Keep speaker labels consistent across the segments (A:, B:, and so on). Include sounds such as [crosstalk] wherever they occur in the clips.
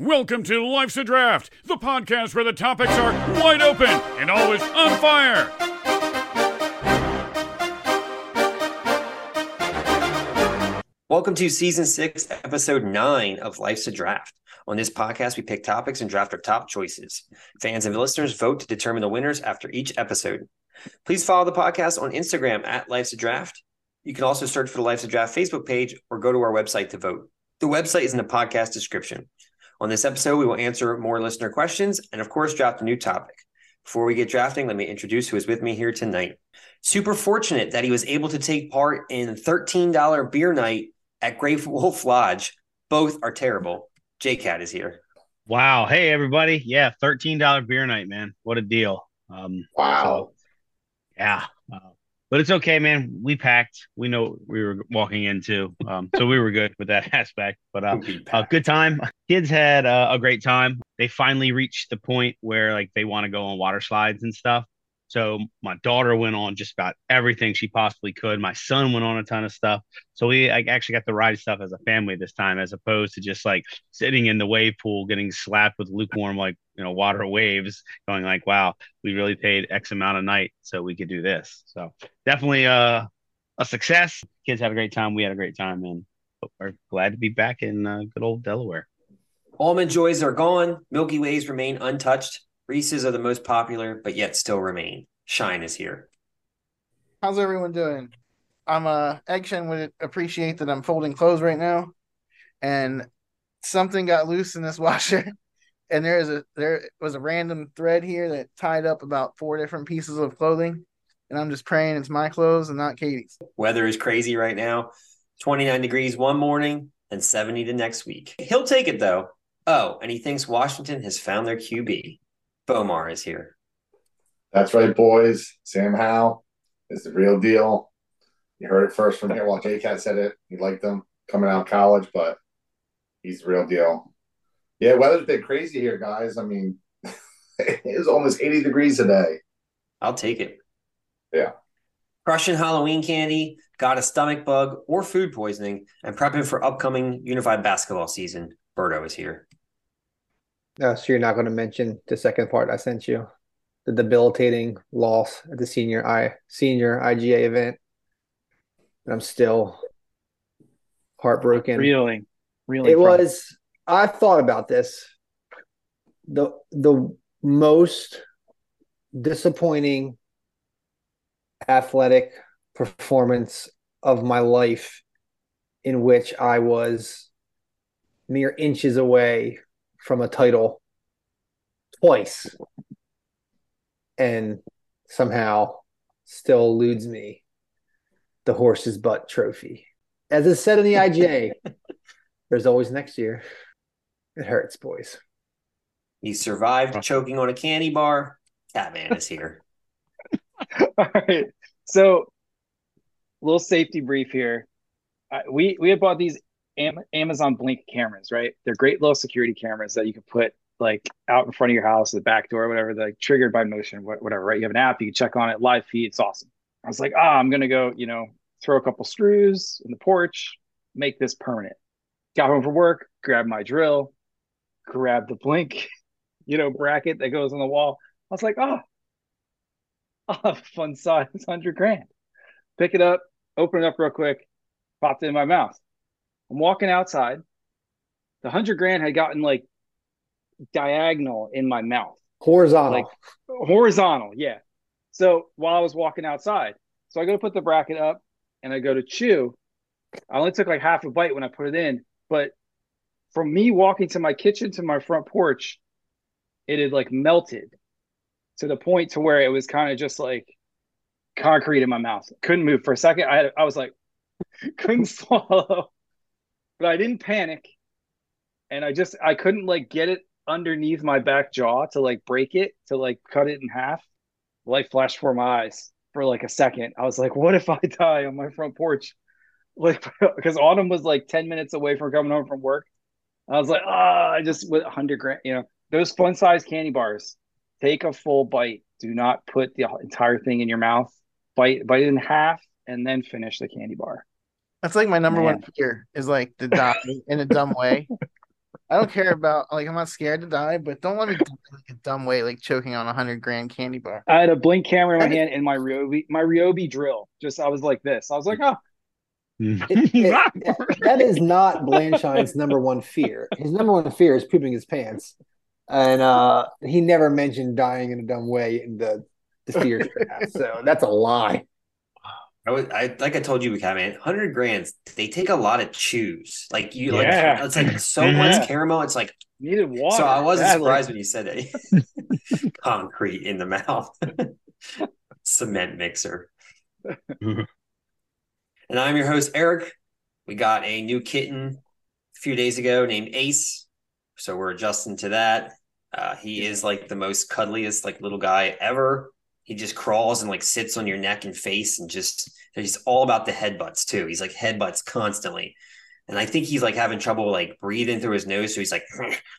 A: Welcome to Life's a Draft, the podcast where the topics are wide open and always on fire.
B: Welcome to season six, episode nine of Life's a Draft. On this podcast, we pick topics and draft our top choices. Fans and listeners vote to determine the winners after each episode. Please follow the podcast on Instagram at Life's a Draft. You can also search for the Life's a Draft Facebook page or go to our website to vote. The website is in the podcast description. On this episode, we will answer more listener questions and, of course, draft a new topic. Before we get drafting, let me introduce who is with me here tonight. Super fortunate that he was able to take part in $13 beer night at Great Wolf Lodge. Both are terrible. JCat is here.
C: Wow. Hey, everybody. Yeah, $13 beer night, man. What a deal. Um,
D: Wow.
C: so, yeah. Uh, but it's okay, man. We packed. We know we were walking into. Um, so we were good with that [laughs] aspect. But uh, a good time. Kids had uh, a great time. They finally reached the point where like they want to go on water slides and stuff. So my daughter went on just about everything she possibly could. My son went on a ton of stuff. So we actually got to ride stuff as a family this time, as opposed to just like sitting in the wave pool, getting slapped with lukewarm like you know water waves, going like, "Wow, we really paid X amount a night so we could do this." So definitely uh, a success. Kids had a great time. We had a great time, and we're glad to be back in uh, good old Delaware.
B: Almond joys are gone. Milky Ways remain untouched. Reese's are the most popular, but yet still remain. Shine is here.
E: How's everyone doing? I'm uh Action would appreciate that I'm folding clothes right now, and something got loose in this [laughs] washer, and there is a there was a random thread here that tied up about four different pieces of clothing, and I'm just praying it's my clothes and not Katie's.
B: Weather is crazy right now. 29 degrees one morning and 70 the next week. He'll take it though. Oh, and he thinks Washington has found their QB. Bomar is here.
D: That's right, boys. Sam Howell is the real deal. You heard it first from here. Well, JCat said it. He liked them coming out of college, but he's the real deal. Yeah, weather's been crazy here, guys. I mean, [laughs] it was almost 80 degrees today.
B: I'll take it.
D: Yeah.
B: Crushing Halloween candy, got a stomach bug or food poisoning, and prepping for upcoming unified basketball season. Berto is here.
F: Uh, so you're not going to mention the second part I sent you, the debilitating loss at the senior I senior IGA event. And I'm still heartbroken.
C: Reeling, reeling.
F: It
C: from
F: was. I thought about this. the The most disappointing athletic performance of my life, in which I was mere inches away from a title twice, and somehow still eludes me the horse's butt trophy. As is said in the IGA, [laughs] there's always next year. It hurts, boys.
B: He survived choking on a candy bar. Catman is here. [laughs]
G: All right. So, little safety brief here. Uh, we we had bought these Am- Amazon Blink cameras, right? They're great little security cameras that you can put like out in front of your house, the back door, whatever. They're like triggered by motion, wha- whatever. Right? You have an app, you can check on it, live feed. It's awesome. I was like, ah, I'm gonna go, you know, throw a couple screws in the porch, make this permanent. Got home from work, grabbed my drill, grabbed the Blink, [laughs] you know, bracket that goes on the wall. I was like, oh, [laughs] I'll have a fun size, [laughs] hundred grand. Pick it up, open it up real quick, popped it in my mouth. I'm walking outside. The hundred grand had gotten like diagonal in my mouth,
F: Horizontal.
G: like horizontal. Yeah. So while I was walking outside, so I go to put the bracket up and I go to chew. I only took like half a bite when I put it in, but from me walking to my kitchen to my front porch, it had like melted to the point to where it was kind of just like concrete in my mouth. Couldn't move for a second. I had, I was like, [laughs] couldn't swallow, but I didn't panic, and I just I couldn't like get it underneath my back jaw to like break it to like cut it in half. Light flashed before my eyes for like a second. I was like, what if I die on my front porch? Like [laughs] because Autumn was like ten minutes away from coming home from work. I was like, ah, I just with hundred grand, you know, those fun size candy bars. Take a full bite. Do not put the entire thing in your mouth. Bite bite it in half and then finish the candy bar.
E: That's like my number one fear is like to die in a dumb way. I don't care about like I'm not scared to die, but don't let me die in like a dumb way, like choking on a hundred grand candy bar.
G: I had a blink camera in my hand and my Ryobi, my Ryobi drill. Just I was like this. I was like, oh,
F: It- it- [laughs] [laughs] that is not Blanchine's number one fear. His number one fear is pooping his pants, and uh, he never mentioned dying in a dumb way in the the fear draft. [laughs] So that's a lie.
B: I was, I like I told you, Cat man, hundred grands. They take a lot of chews. Like you, like it's like so
C: Mhm.
B: much caramel. It's like
G: needed water.
B: so. I wasn't
G: badly.
B: surprised when you said that. Concrete in the mouth, cement mixer. And I'm your host Eric. We got a new kitten a few days ago named Ace, so we're adjusting to that. Uh, he is like the most cuddliest like little guy ever. He just crawls and like sits on your neck and face and just he's all about the headbutts too. He's like headbutts constantly. And I think he's like having trouble like breathing through his nose. So he's like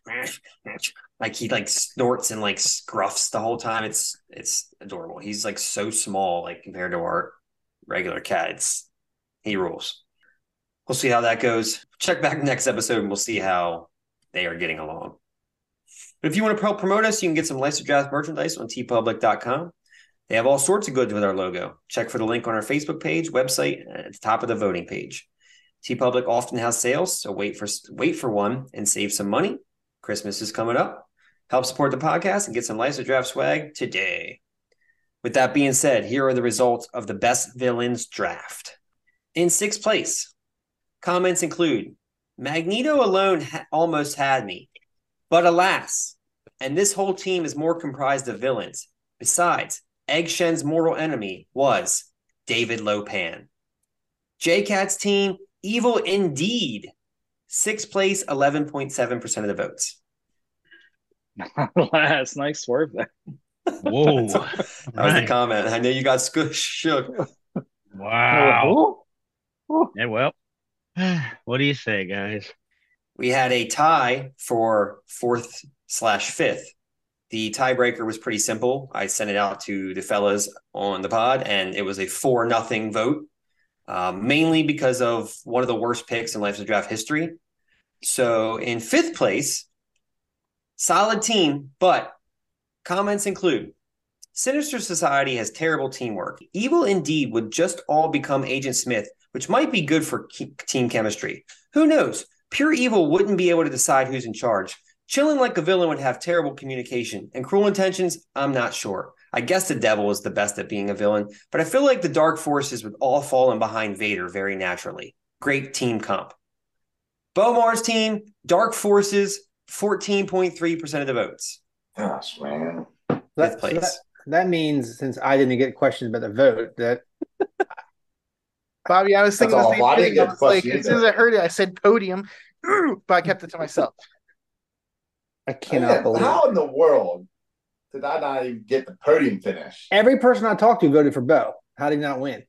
B: [laughs] like he like snorts and like scruffs the whole time. It's it's adorable. He's like so small, like compared to our regular cat. It's he rules. We'll see how that goes. Check back next episode and we'll see how they are getting along. But if you want to help promote us, you can get some Life's Draft merchandise on teepublic.com. They have all sorts of goods with our logo. Check for the link on our Facebook page, website, and at the top of the voting page. TeePublic often has sales, so wait for wait for one and save some money. Christmas is coming up. Help support the podcast and get some Life's Draft swag today. With that being said, here are the results of the best villains draft. In sixth place, comments include Magneto alone ha- almost had me, but alas, and this whole team is more comprised of villains. Besides, Egg Shen's mortal enemy was David Lo Pan. J Cat's team, evil indeed. Sixth place, 11.7% of the votes. [laughs]
G: Last nice swerve there.
C: Whoa. [laughs]
B: That was the
C: Right.
B: comment. I know you got squish shook.
C: Wow. Yeah, well, [sighs] what do you say, guys?
B: We had a tie for fourth slash fifth. The tiebreaker was pretty simple. I sent it out to the fellas on the pod, and it was a four nothing vote, um, mainly because of one of the worst picks in Life's of Draft history. So in fifth place, solid team, but comments include Sinister Society has terrible teamwork. Evil indeed would just all become Agent Smith, which might be good for ke- team chemistry. Who knows? Pure evil wouldn't be able to decide who's in charge. Chilling like a villain would have terrible communication and cruel intentions. I'm not sure. I guess the devil is the best at being a villain, but I feel like the dark forces would all fall in behind Vader very naturally. Great team comp. Bomar's team, dark forces, 14.3% of the votes.
D: Gosh, man.
F: That,
B: Fifth
F: so that, that means since I didn't get questions about the vote, that [laughs]
E: Bobby, I was thinking
D: That's
E: the same
D: awful. I didn't
E: thing.
D: get
E: I was like, as soon as I heard it, I said podium, [clears throat] but I kept it to myself.
F: I cannot
D: Yeah,
F: believe.
D: How in the world did I not even get the podium finish?
F: Every person I talked to voted for Bo. How did he not win?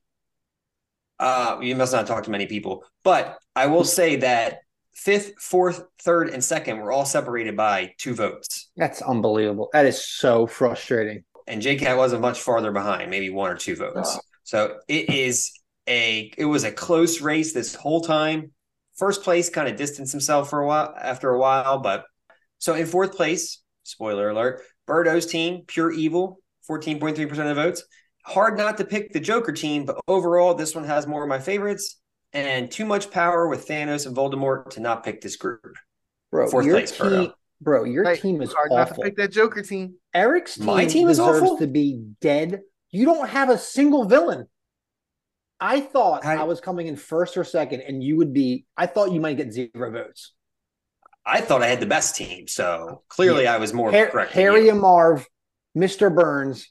B: Uh, you must not talk to many people, but I will say that fifth, fourth, third, and second were all separated by two votes.
F: That's unbelievable. That is so frustrating.
B: and JCat wasn't much farther behind, maybe one or two votes.
D: No.
B: So it is a it was a close race this whole time. First place kind of distanced himself for a while after a while, but so in fourth place, spoiler alert, Birdo's team, pure evil, 14.3% of the votes. Hard not to pick the Joker team, but overall, this one has more of my favorites and too much power with Thanos and Voldemort to not pick this group.
F: Bro,
B: Fourth
F: your
B: place,
F: team,
B: Birdo.
F: bro, your
E: Right.
F: team is
E: Hard not to pick that Joker team.
F: Eric's team,
B: My team is
F: deserves
B: awful?
F: to be dead. You don't have a single villain. I thought
B: I-
F: I was coming in first or second, and you would be. I thought you might get zero votes.
B: I thought I had the best team, so clearly I was more
F: Har-
B: correct. than
F: Harry
B: you.
F: and Marv, Mr. Burns,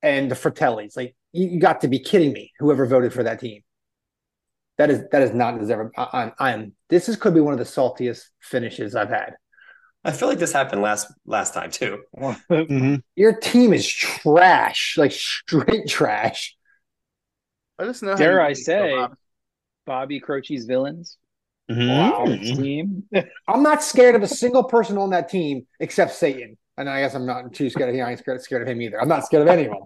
F: and the Fratellis. Like you, you got to be kidding me. Whoever voted for that team. That is that is not deserving. I, I'm I'm. This is could be one of the saltiest finishes I've had.
B: I feel like this happened last last time too. [laughs]
C: Mm-hmm.
F: Your team is trash, like straight trash.
E: Let us know.
G: Dare I say,
E: Bob.
G: Bobby Croce's villains
C: Mm-hmm.
G: team. [laughs]
F: I'm not scared of a single person on that team except Satan. And I guess I'm not too scared of him. I ain't scared, scared of him either. I'm not scared of anyone.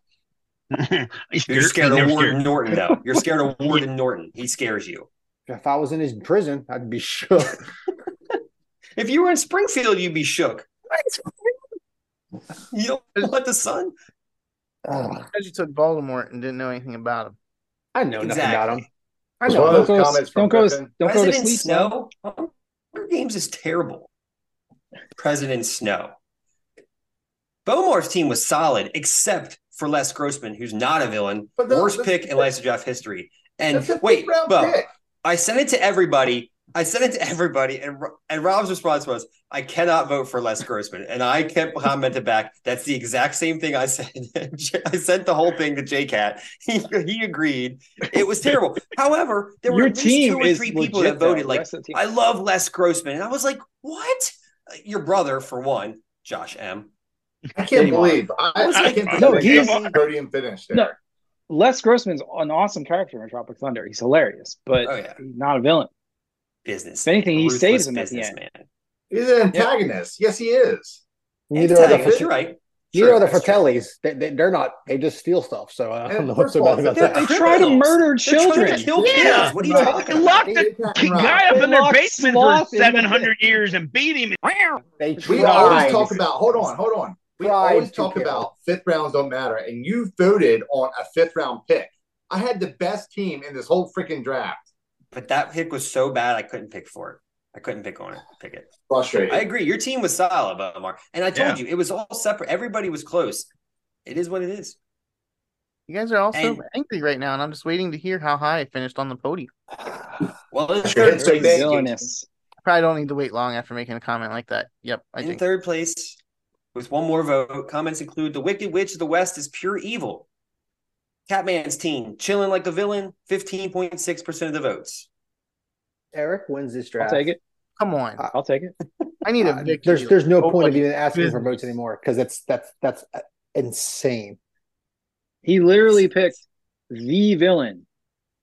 F: [laughs]
B: You're scared of
C: Never
B: Warden
C: scared.
B: Norton, though. [laughs] You're scared of Warden Norton. He scares you.
F: If I was in his prison, I'd be shook.
B: If you were in Springfield, you'd be shook. You don't want the sun?
F: Ugh,
E: Because you took Baltimore and didn't know anything about him.
F: I know nothing about him. I
D: Was
F: know.
D: one of
G: Don't
D: those
G: go,
D: comments from
G: don't go, don't go to
B: President
G: sleep. son.
B: Snow. Hunger Games is terrible. President Snow. Bomar's team was solid, except for Les Grossman, who's not a villain.
D: But no,
B: worst
D: this-
B: pick in Life's Draft history. And wait, Bo,
D: pick.
B: I sent it to everybody. I sent it to everybody, and and Rob's response was, "I cannot vote for Les Grossman." And I kept commented back, "That's the exact same thing I said." [laughs] I sent the whole thing to JCat. [laughs] He he agreed. It was terrible. However, there were at least two or three people that voted like,
G: rest of the team-
B: "I love Les Grossman," and I was like, "What?" Your brother, for one, Josh M.
D: I can't
F: Anymore.
D: believe I, I, I can't believe
G: No, he's-
D: got podium finish there.
G: No. Les Grossman's an awesome character in Tropic Thunder. He's hilarious, but
B: Oh yeah,
G: he's not a villain.
B: Business.
G: If anything, he
B: Ruthless
G: saves him at the end.
B: businessman.
D: He's an antagonist. Yes, he is.
F: Neither are the
B: Antagonist, you're right.
F: neither
B: Sure,
F: are the
B: that's true.
F: Fratellis. They, they, they're not. They just steal stuff. So uh, I don't
D: And
F: know what's
D: first of
F: so bad about
B: they're-
F: that.
B: they're
G: try to
B: criminals.
G: murder
B: They're to
G: children.
B: kill
C: Yeah.
B: kids. What are you
D: Right.
B: talking
C: They locked
B: about?
C: the
D: They
C: guy up
G: They
C: in their basement for
G: Sloth in the-
C: 700 years and beat him.
F: They
D: We always talk about. Hold on, hold on. We always talk
F: kill.
D: about fifth rounds don't matter, and you voted on a fifth round pick. I had the best team in this whole freaking draft.
B: But that pick was so bad, I couldn't pick for it. I couldn't pick on it. Pick it.
D: Frustrated.
B: I agree. Your team was solid, Omar. And I told
C: Yeah.
B: you it was all separate. Everybody was close. It is what it is.
E: You guys are all so angry right now, and I'm just waiting to hear how high I finished on the podium. [sighs]
B: Well, it's
D: Sure,
B: third
D: so
B: place.
G: Villainous.
E: I probably don't need to wait long after making a comment like that. Yep, I
B: in
E: think.
B: third place with one more vote. Comments include the Wicked Witch of the West is pure evil. Catman's team chilling like a villain. Fifteen point six percent of the votes.
F: Eric wins this draft.
G: I'll take it.
E: Come on,
G: I'll take it.
E: I need a
F: Uh,
E: victory.
F: there's there's no point of even asking for votes anymore because that's that's that's uh, insane.
G: He literally picked the villain,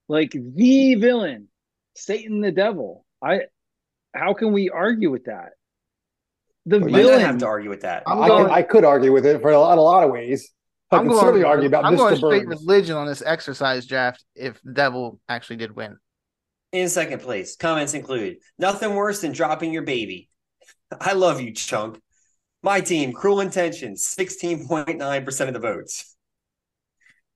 G: like the villain, Satan the devil. I. How can we argue with that? The
F: Well,
B: You have to argue with that.
E: I'm
F: I
E: going-
F: could I could argue with it for a lot, a lot of ways. I
E: I'm going to
F: argue about
E: I'm going
F: Mr.
E: straight religion on this exercise draft if the devil actually did win.
B: In second place, comments include nothing worse than dropping your baby. [laughs] I love you, chunk. My team, Cruel Intentions, 16.9% of the votes.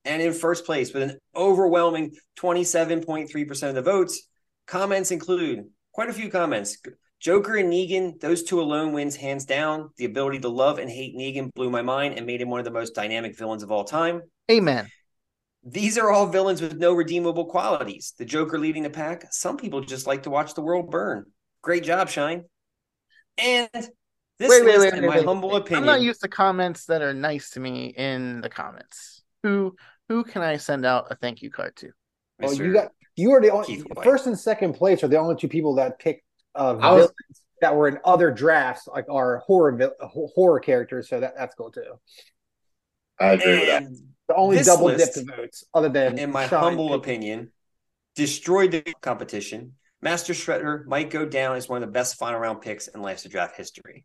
B: And in first place, with an overwhelming 27.3% of the votes, comments include quite a few comments. Joker and Negan, those two alone wins hands down. The ability to love and hate Negan blew my mind and made him one of the most dynamic villains of all time.
E: Amen.
B: These are all villains with no redeemable qualities. The Joker leading the pack. Some people just like to watch the world burn. Great job, Shine. And this
E: Wait, wait, wait,
B: in
E: wait,
B: my
E: wait.
B: humble
E: I'm not used to comments that are nice to me in the comments. Who who can I send out a thank you card to?
F: Well,
B: Mr.
F: Oh, you got you are the only
B: Keith White.
F: first and second place are the only two people that picked
D: I was-
F: villains that were in other drafts, like our horror horror characters. So that that's cool too.
D: I agree with that.
F: The only double
B: list,
F: dipped votes, other than
B: in my
F: Sean
B: humble
F: picked-
B: opinion, destroyed the competition. Master Shredder might go down as one of the best final round picks in Life's a Draft history.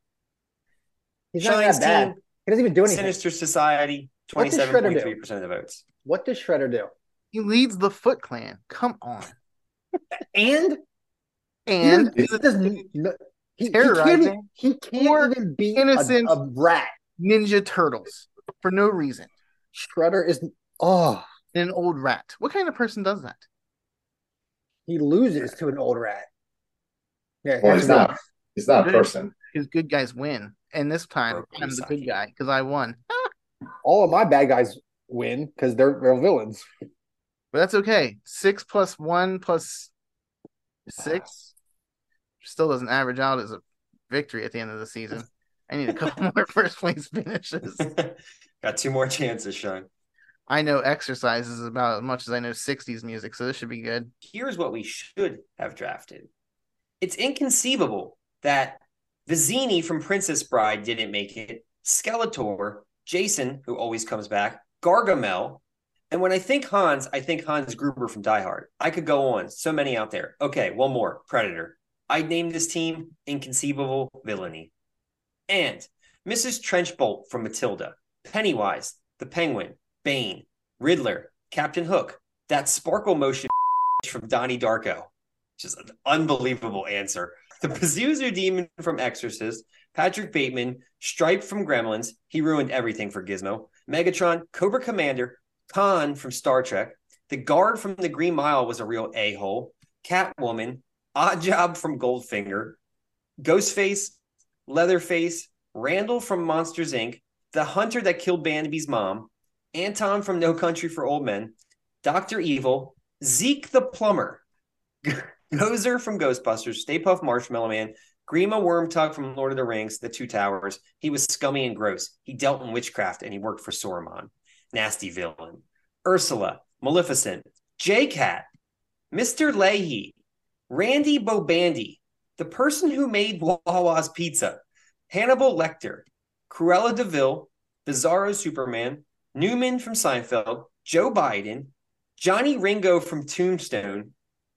F: he's not
B: Shine's
F: that bad.
B: team,
F: He doesn't even do anything.
B: Sinister Society,
F: What does Shredder do?
B: 27.3% of the votes.
F: What does Shredder do?
E: He leads the Foot Clan. Come on. [laughs]
F: And
E: And
F: he doesn't. no- He, he can't,
E: Terrorizing
F: even- he can't even beat a,
E: innocent-
F: a rat.
E: Ninja Turtles for no reason.
F: Shredder is oh
E: an old rat. What kind of person does that?
F: he loses to an old rat. Yeah,
D: Well, he's not. He's not a person.
E: Because good guys win. And this time
B: Or
E: I'm the good guy because I won. [laughs]
F: All of my bad guys win because they're they're villains.
E: But that's okay. Six plus one plus six still doesn't average out as a victory at the end of the season. I need a couple [laughs] more first place finishes. [laughs]
B: Got two more chances, Sean.
E: I know exercises about as much as I know 60s music, so this should be good.
B: Here's what we should have drafted. It's inconceivable that Vizzini from Princess Bride didn't make it, Skeletor, Jason, who always comes back, Gargamel, and when I think Hans, I think Hans Gruber from Die Hard. I could go on. So many out there. Okay, one more. Predator. I'd name this team Inconceivable Villainy. And Mrs. Trenchbolt from Matilda, Pennywise, the Penguin, Bane, Riddler, Captain Hook, that sparkle motion [laughs] from Donnie Darko. Just an unbelievable answer. the Pazuzu demon from Exorcist, Patrick Bateman, Stripe from Gremlins. He ruined everything for Gizmo. Megatron, Cobra Commander, Khan from Star Trek. The guard from the Green Mile was a real a hole. Catwoman, Odd Job from Goldfinger, Ghostface, Leatherface, Randall from Monsters Inc., the hunter that killed Bambi's mom, Anton from No Country for Old Men, Dr. Evil, Zeke the Plumber, [laughs] Gozer from Ghostbusters, Stay Puft Marshmallow Man, Grima Wormtongue from Lord of the Rings, The Two Towers. He was scummy and gross. He dealt in witchcraft and he worked for Saruman. Nasty villain. Ursula, Maleficent, J-Cat, Mr. Lahey, Randy Bobandy, the person who made Wawa's Pizza, Hannibal Lecter, Cruella DeVille, Vil, Bizarro Superman, Newman from Seinfeld, Joe Biden, Johnny Ringo from Tombstone,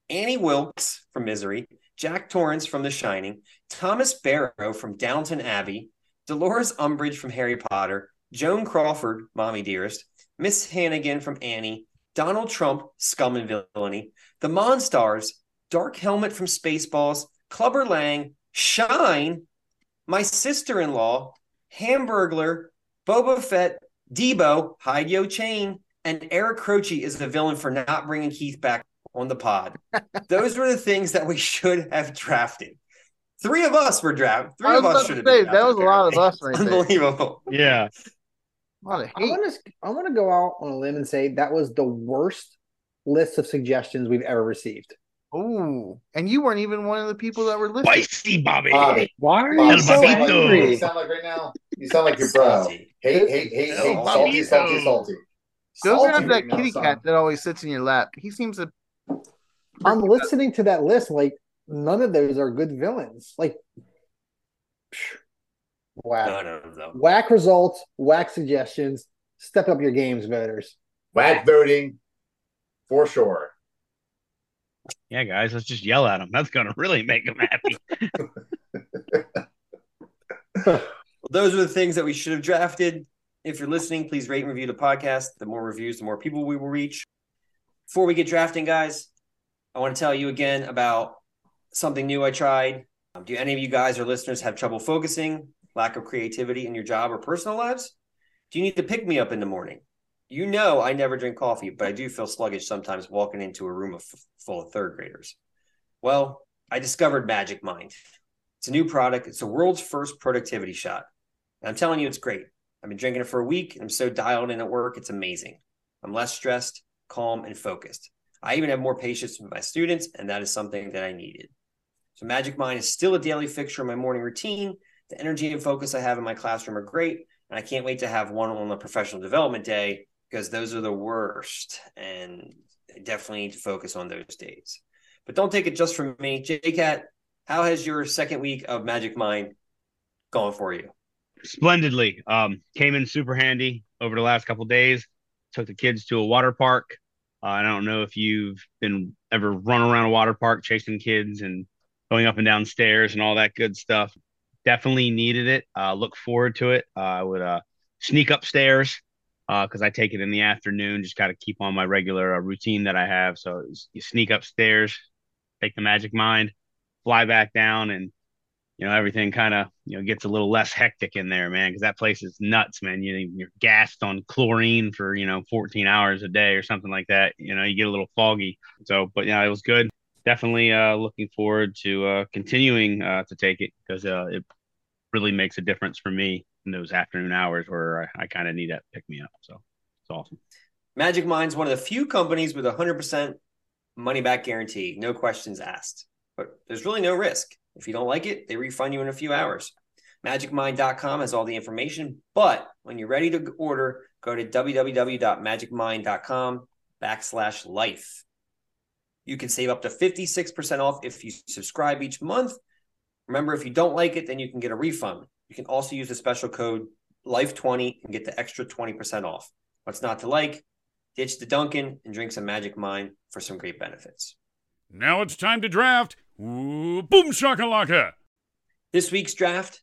B: Annie Wilkes from Misery, Jack Torrance from The Shining, Thomas Barrow from Downton Abbey, Dolores Umbridge from Harry Potter, Joan Crawford, Mommy Dearest, Miss Hannigan from Annie, Donald Trump, Scum and Villainy, The Monstars, Dark Helmet from Spaceballs, Clubber Lang, Shine, My Sister in Law, Hamburglar, Boba Fett, Debo, Hide Yo Chain, and Eric Croce is the villain for not bringing Keith back on the pod. [laughs] Those were the things that we should have drafted. Three of us were drafted. Three of us should have
E: say,
B: been
E: that was a lot of us right.
B: Unbelievable.
C: Yeah.
E: A lot of
F: I
E: hate.
F: want to I want to go out on a limb and say that was the worst list of suggestions we've ever received.
E: Ooh, and you weren't even one of the people that were listening.
C: Spicy Bobby.
D: Bobby.
G: Why are
D: Bobby,
G: you so
C: Bobby,
D: you sound like-
G: angry?
D: You sound like right now. You sound like your bro.
B: Oh, salty.
D: Hate, hate, hate,
C: Oh,
D: hate. Salty,
C: Bobito.
D: salty, salty.
E: Go
D: Salty
E: grab that
D: right now,
E: kitty
D: son.
E: cat that always sits in your lap. He seems to.
F: I'm listening to that list like none of those are good villains. Like phew. whack.
B: None of them.
F: Whack results, whack suggestions. Step up your games, voters.
D: Whack voting for sure.
C: Yeah, guys, let's just yell at them. That's gonna really make them happy. [laughs]
B: Well, those are the things that we should have drafted. If you're listening, please rate and review the podcast. The more reviews, the more people we will reach. Before we get drafting, guys, I want to tell you again about something new I tried. Um, do any of you guys or listeners have trouble focusing, lack of creativity in your job or personal lives? Do you need to pick me up in the morning? You know, I never drink coffee, but I do feel sluggish sometimes walking into a room of, full of third graders. Well, I discovered Magic Mind. It's a new product. It's the world's first productivity shot. And I'm telling you, it's great. I've been drinking it for a week I'm so dialed in at work. It's amazing. I'm less stressed, calm, and focused. I even have more patience with my students, and that is something that I needed. So, Magic Mind is still a daily fixture in my morning routine. The energy and focus I have in my classroom are great. And I can't wait to have one on the professional development day because those are the worst. And definitely need to focus on those days. But don't take it just from me. JCat, how has your second week of Magic Mind gone for you?
C: Splendidly. Um, came in super handy over the last couple days. Took the kids to a water park. Uh, I don't know if you've been ever run around a water park chasing kids and going up and down stairs and all that good stuff. Definitely needed it. Uh, look forward to it. Uh, I would uh, sneak upstairs because I take it in the afternoon. Just got to keep on my regular uh, routine that I have. So you sneak upstairs, take the magic mind, fly back down, and you know everything kind of you know gets a little less hectic in there, man. Because that place is nuts, man. You you're gassed on chlorine for you know 14 hours a day or something like that. You know you get a little foggy. So, but yeah, it was good. Definitely uh, looking forward to uh, continuing uh, to take it because uh, it really makes a difference for me in those afternoon hours where I, I kind of need that pick me up. So it's awesome.
B: Magic Mind's one of the few companies with a 100% money back guarantee, no questions asked. But there's really no risk. If you don't like it, they refund you in a few hours. MagicMind.com has all the information, but when you're ready to order, go to www.magicmind.com backslash life. You can save up to 56% off if you subscribe each month. Remember, if you don't like it, then you can get a refund. You can also use the special code LIFE20 and get the extra 20% off. What's not to like? Ditch the Dunkin and drink some Magic Mind for some great benefits.
A: Now it's time to draft. Ooh, boom shakalaka.
B: This week's draft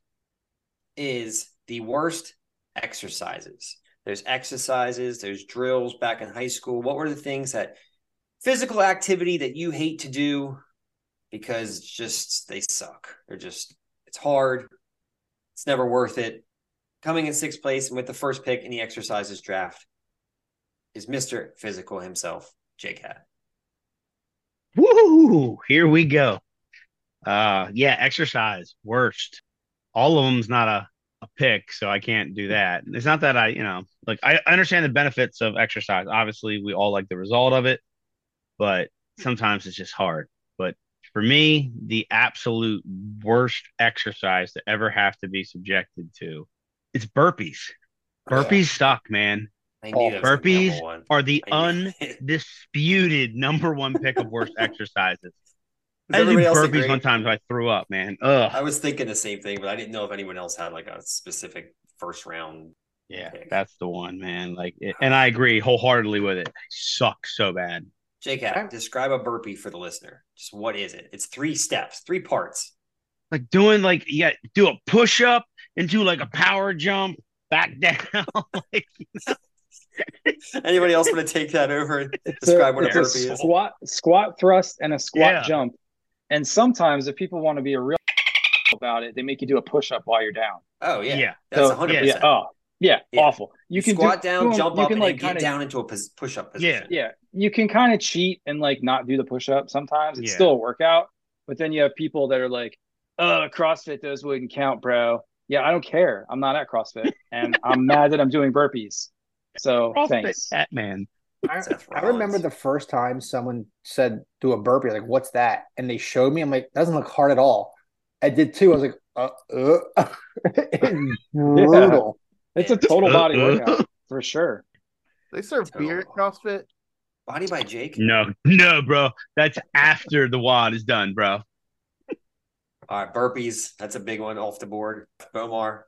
B: is the worst exercises. There's exercises, there's drills back in high school. What were the things that physical activity that you hate to do because just they suck. They're just it's hard. It's never worth it. Coming in sixth place and with the first pick in the exercises draft is Mr. Physical himself, JCat.
C: Woo! Here we go. Uh, yeah, exercise worst. All of them's not a, a pick, so I can't do that. It's not that I, you know, like I understand the benefits of exercise. Obviously, we all like the result of it, but sometimes it's just hard. But for me, the absolute worst exercise to ever have to be subjected to, it's burpees. Oh, burpees suck, man.
B: I knew that was the
C: Burpees are the
B: I knew it.
C: undisputed number one pick of worst [laughs] exercises. I did burpees
B: agree?
C: one time, so I threw up, man. Ugh.
B: I was thinking the same thing, but I didn't know if anyone else had like a specific first round.
C: Yeah,
B: pick.
C: that's the one, man. Like, it, and I agree wholeheartedly with it. It sucks so bad.
B: JCat, describe a burpee for the listener. Just what is it? It's three steps, three parts.
C: Like doing like yeah, do a push up and do like a power jump back down. [laughs] like,
B: Anybody else want to take that over and describe
G: a,
B: what a
G: it's
B: burpee is?
G: squat, squat thrust, and a squat
C: Yeah.
G: jump. And sometimes, if people want to be a real about it, they make you do a push up while you're down.
B: Oh yeah,
C: Yeah.
B: that's
G: So,
B: hundred
G: Yeah. Oh, yeah.
B: Yeah.
G: Awful. You can
B: squat
G: do,
B: down,
G: do 'em-
B: jump
G: you
B: up,
G: can
B: and
G: like
B: get
G: kind of
B: down into a pos- push-up position.
G: yeah. yeah. You can kind of cheat and like not do the push up. Sometimes it's
C: Yeah.
G: still a workout, but then you have people that are like, "Uh, CrossFit those wouldn't count, bro." Yeah, I don't care. I'm not at CrossFit, and I'm [laughs] mad that I'm doing burpees. So
C: CrossFit
G: thanks.
C: Hat man.
F: I, I remember the first time someone said do a burpee, like, what's that? And they showed me, I'm like, that doesn't look hard at all. I did too. I was like, uh, uh. [laughs] it's brutal.
G: It's a total body
C: Uh, uh.
G: workout for sure.
E: They serve beer at CrossFit.
B: Body by Jake.
C: No, no, bro. That's after the WOD is done, bro.
B: All right, burpees. That's a big one off the board. Bomar,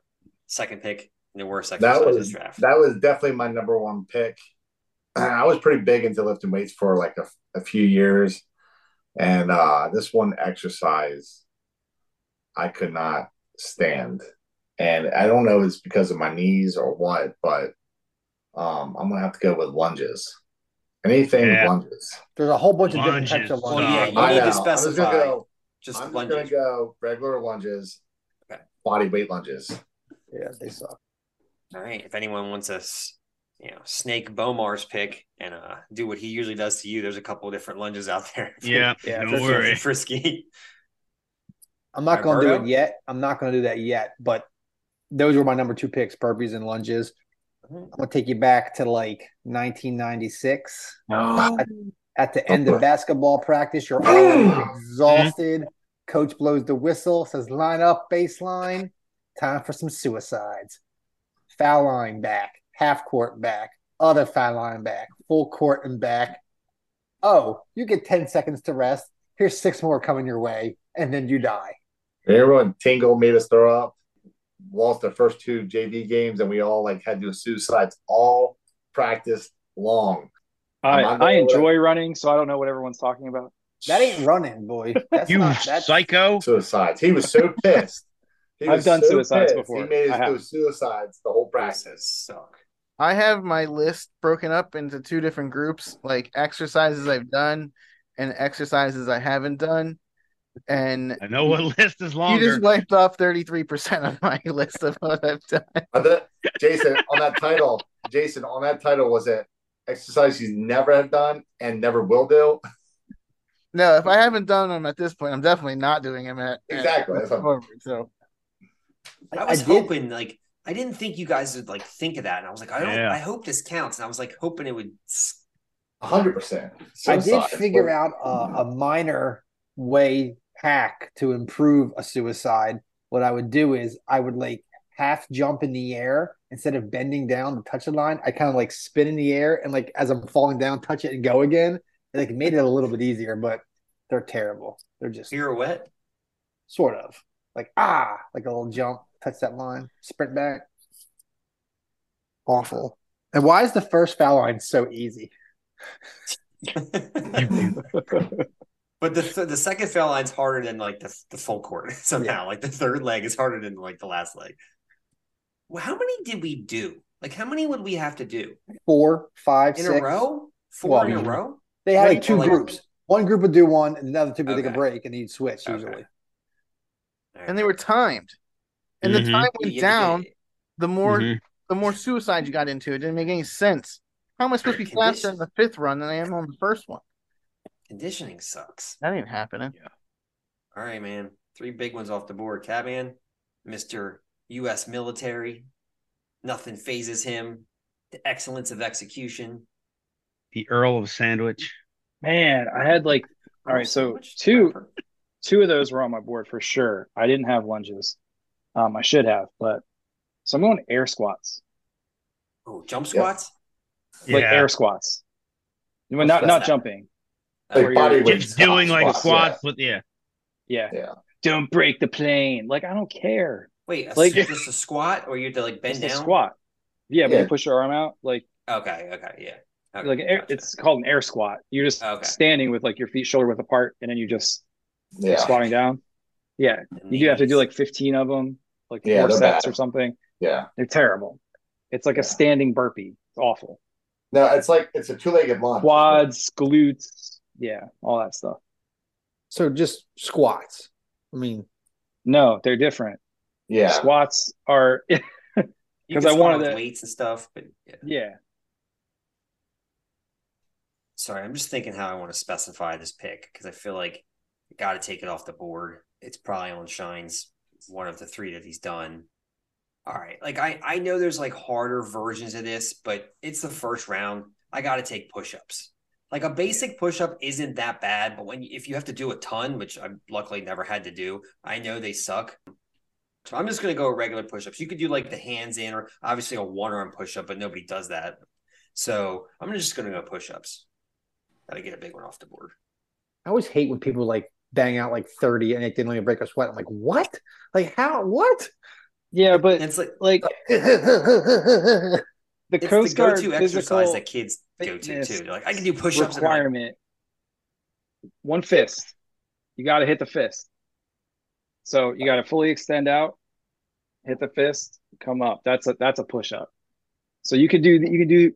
B: second pick in the worst
D: That
B: exercises
D: was
B: draft.
D: that was definitely my number one pick. [clears throat] I was pretty big into lifting weights for like a, a few years, and uh, this one exercise I could not stand, and I don't know if it's because of my knees or what, but um, I'm gonna have to go with lunges. Anything
C: Yeah.
D: with lunges.
F: There's a whole bunch of different types of
B: Well,
F: lunges.
B: yeah, you
D: I
B: need
D: know.
B: to
D: I'm just
B: specify.
D: gonna go.
B: Just
D: I'm just gonna go regular lunges,
B: Okay.
D: body weight lunges.
F: Yeah, they suck.
B: All right. If anyone wants to, s- you know, snake Bomar's pick and uh, do what he usually does to you, there's a couple of different lunges out there. [laughs]
C: Yeah,
F: Yeah,
C: don't worry.
B: Frisky.
F: I'm not going to do it yet. I'm not going to do that yet. But those were my number two picks: burpees and lunges.
B: Mhm.
F: I'm going to take you back to like 1996.
G: No.
F: At the end of basketball practice, you're all exhausted. Coach blows the whistle, says line up, baseline. Time for some suicides. Foul line back, half court back, other foul line back, full court and back. Oh, you get 10 seconds to rest. Here's six more coming your way, and then you die.
D: Everyone, Tingle made us throw up? Lost the first two JV games, and we all like had to do suicides all practice long.
G: I,
D: I'm not
G: I
D: going with
G: enjoy running, so I don't know what everyone's talking about.
F: That ain't running, boy. [laughs] That's
C: You
F: not that's
C: psycho.
D: suicides. He was so [laughs] pissed. He
G: I've
D: was
G: done
D: so
G: suicides
D: pissed.
G: before.
D: He made
G: I
D: us do suicides the whole practice.
B: Practice suck.
E: I have my list broken up into two different groups, like exercises I've done and exercises I haven't done. And
C: I know what list is
E: long.
C: you
E: just wiped off 33% of my [laughs] list of what I've done.
D: I bet Jason on that title. Jason on that title was it exercise you never have done and never will do.
E: No, if I haven't done them at this point, I'm definitely not doing them at at-
D: Exactly. That's what-
E: forward. So
B: I was
F: did-
B: hoping, like, I didn't think you guys would like think of that, and I was like, I don't.
C: Yeah.
B: I hope this counts, and I was like hoping it would.
D: hundred percent.
F: I did figure out a, a minor way hack to improve a suicide. What I would do is I would like half jump in the air instead of bending down to touch the line. I kind of like spin in the air and like as I'm falling down, touch it and go again. And like made it a little bit easier, but they're terrible. They're just
B: Pirouette.
F: sort of like ah, like a little jump, touch that line, sprint back. Awful. And why is the first foul line so easy? [laughs] [laughs]
B: But the th- the second foul line's harder than like the, the full court [laughs] somehow. Like the third leg is harder than like the last leg. Well, how many did we do? Like how many would we have to do
F: Four, five,
B: in
F: six.
B: a row? Four
F: Well,
B: in a row?
F: They had like two
B: like-
F: groups. one group would do one, and the other two would take a break, and you'd switch
B: Okay.
F: usually.
E: and they were timed. And the
C: Mhm.
E: time went
B: had to
E: down,
B: get-
E: the more
C: Mhm.
E: the more suicide you got into. It didn't make any sense. How am I supposed to be faster in the fifth run than I am on the first one?
B: Conditioning sucks.
E: That ain't happening. Yeah.
B: All right, man. Three big ones off the board. Catman, Mr. U.S. military. Nothing fazes him. The excellence of execution.
C: The Earl of Sandwich.
G: Man, I had like all right, so two two of those were on my board for sure. I didn't have lunges. Um, I should have, but so I'm going air squats,
B: Oh, jump squats? Yeah.
G: like
C: Yeah.
G: air squats. You mean
D: What's
G: not
D: that?
G: not jumping?
D: Like body weight
C: Just doing like
D: squats,
C: squats with yeah.
G: Yeah.
D: Yeah.
G: Don't break the plane. Like I don't care.
B: Wait, a,
G: Like-
B: just a squat or you have to like bend
G: It's a
B: down?
G: squat. Yeah, but you push your arm out. Like
B: Okay, okay, yeah. Okay,
G: like air,
B: gotcha.
G: it's called an air squat. You're just
B: Okay.
G: standing with like your feet shoulder width apart, and then you just
D: Yeah.
G: squatting down. Yeah,
B: And
G: you do have to do like 15 of them, like
D: Yeah,
G: four sets
D: bad.
G: or something.
D: Yeah.
G: They're terrible. It's like
D: Yeah.
G: a standing burpee. It's awful.
D: No, it's like it's a two-legged lunge.
G: Quads, glutes, yeah, all that stuff.
F: So just squats. I mean,
G: No, they're different.
D: Yeah.
G: Squats are [laughs]
B: because
G: I
B: squat
G: wanted to-
B: weights and stuff, but yeah.
G: yeah.
B: Sorry, I'm just thinking how I want to specify this pick because I feel like I got to take it off the board. It's probably on Shine's one of the three that he's done. All right, like I I know there's like harder versions of this, but it's the first round. I got to take push-ups. Like a basic push-up isn't that bad, but when if you have to do a ton, which I luckily never had to do, I know they suck. So I'm just gonna go regular push-ups. You could do like the hands in, or obviously a one-arm push-up, but nobody does that. So I'm just gonna go push-ups. Got to get a big one off the board.
F: I always hate when people like bang out like 30 and they didn't even break a sweat. I'm like, what? Like how? What?
G: Yeah, but
B: it's like
G: like
F: yeah, [laughs] [laughs]
G: the
B: it's
G: Coast
B: the
G: Guard
B: go-to exercise that kids go to too. They're like, I can do push-ups. and I'm like,
G: requirement. One fist. You got to hit the fist. So you got to fully extend out, hit the fist, come up. That's a that's a push up. So you could do you could do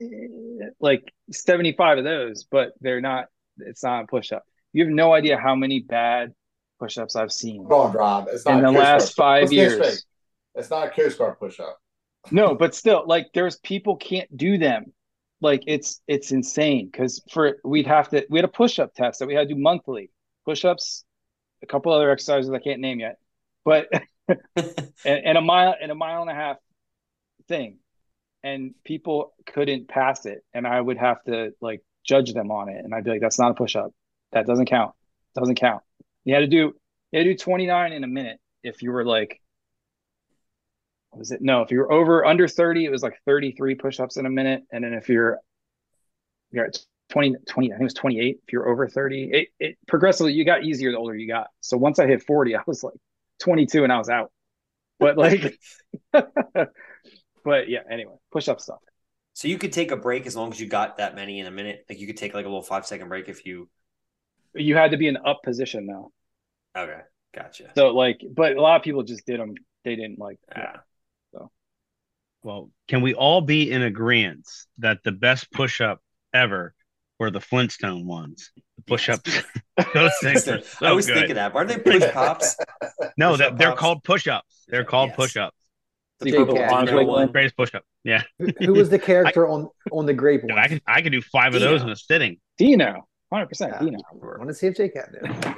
G: eh, like 75 of those, but they're not it's not a push up. You have no idea how many bad push ups I've seen
D: Go on, Rob. It's not
G: in the
D: Coast
G: last
D: Guard-
G: five
D: Let's
G: years.
D: It's not a Coast Guard push-up.
G: No, but still, like there's people can't do them. Like it's it's insane because for we'd have to we had a push up test that we had to do monthly push ups, a couple other exercises I can't name yet, but [laughs] and, and a mile and a mile and a half thing, and people couldn't pass it, and I would have to like judge them on it, and I'd be like, that's not a push up, that doesn't count, doesn't count. You had to do you had to do 29 in a minute if you were like was it? No, if you were over under 30, it was like 33 push-ups in a minute. And then if you're you're at 20, 20, I think it was 28. If you're over 30, it, it progressively you got easier the older you got. So once I hit 40, [laughs] I was like 22 and I was out. But like [laughs] but yeah, anyway, push-up stuff.
B: so you could take a break as long as you got that many in a minute. Like you could take like a little five-second break if you.
G: You had to be in up position now.
B: Okay, gotcha.
G: So like, but a lot of people just did them. They didn't like.
B: Yeah.
C: Well, can we all be in agreement that the best push up ever were the Flintstone ones? The push ups. [laughs] Those things are [laughs] so
B: I was
C: good.
B: thinking that. Aren't they push [laughs] pops?
C: No,
B: Push-up
C: that they're
B: pops?
C: called push ups. They're called
B: Yes.
C: push ups.
B: The
G: See
B: purple
F: people
B: Dino
G: arms
B: one.
C: Greatest push up. Yeah.
F: Who, who was the character on on the grape one?
C: I could I could do five of those in a sitting.
G: Dino, 100 percent
F: Yeah.
G: Dino.
F: I want to see if Jake had it.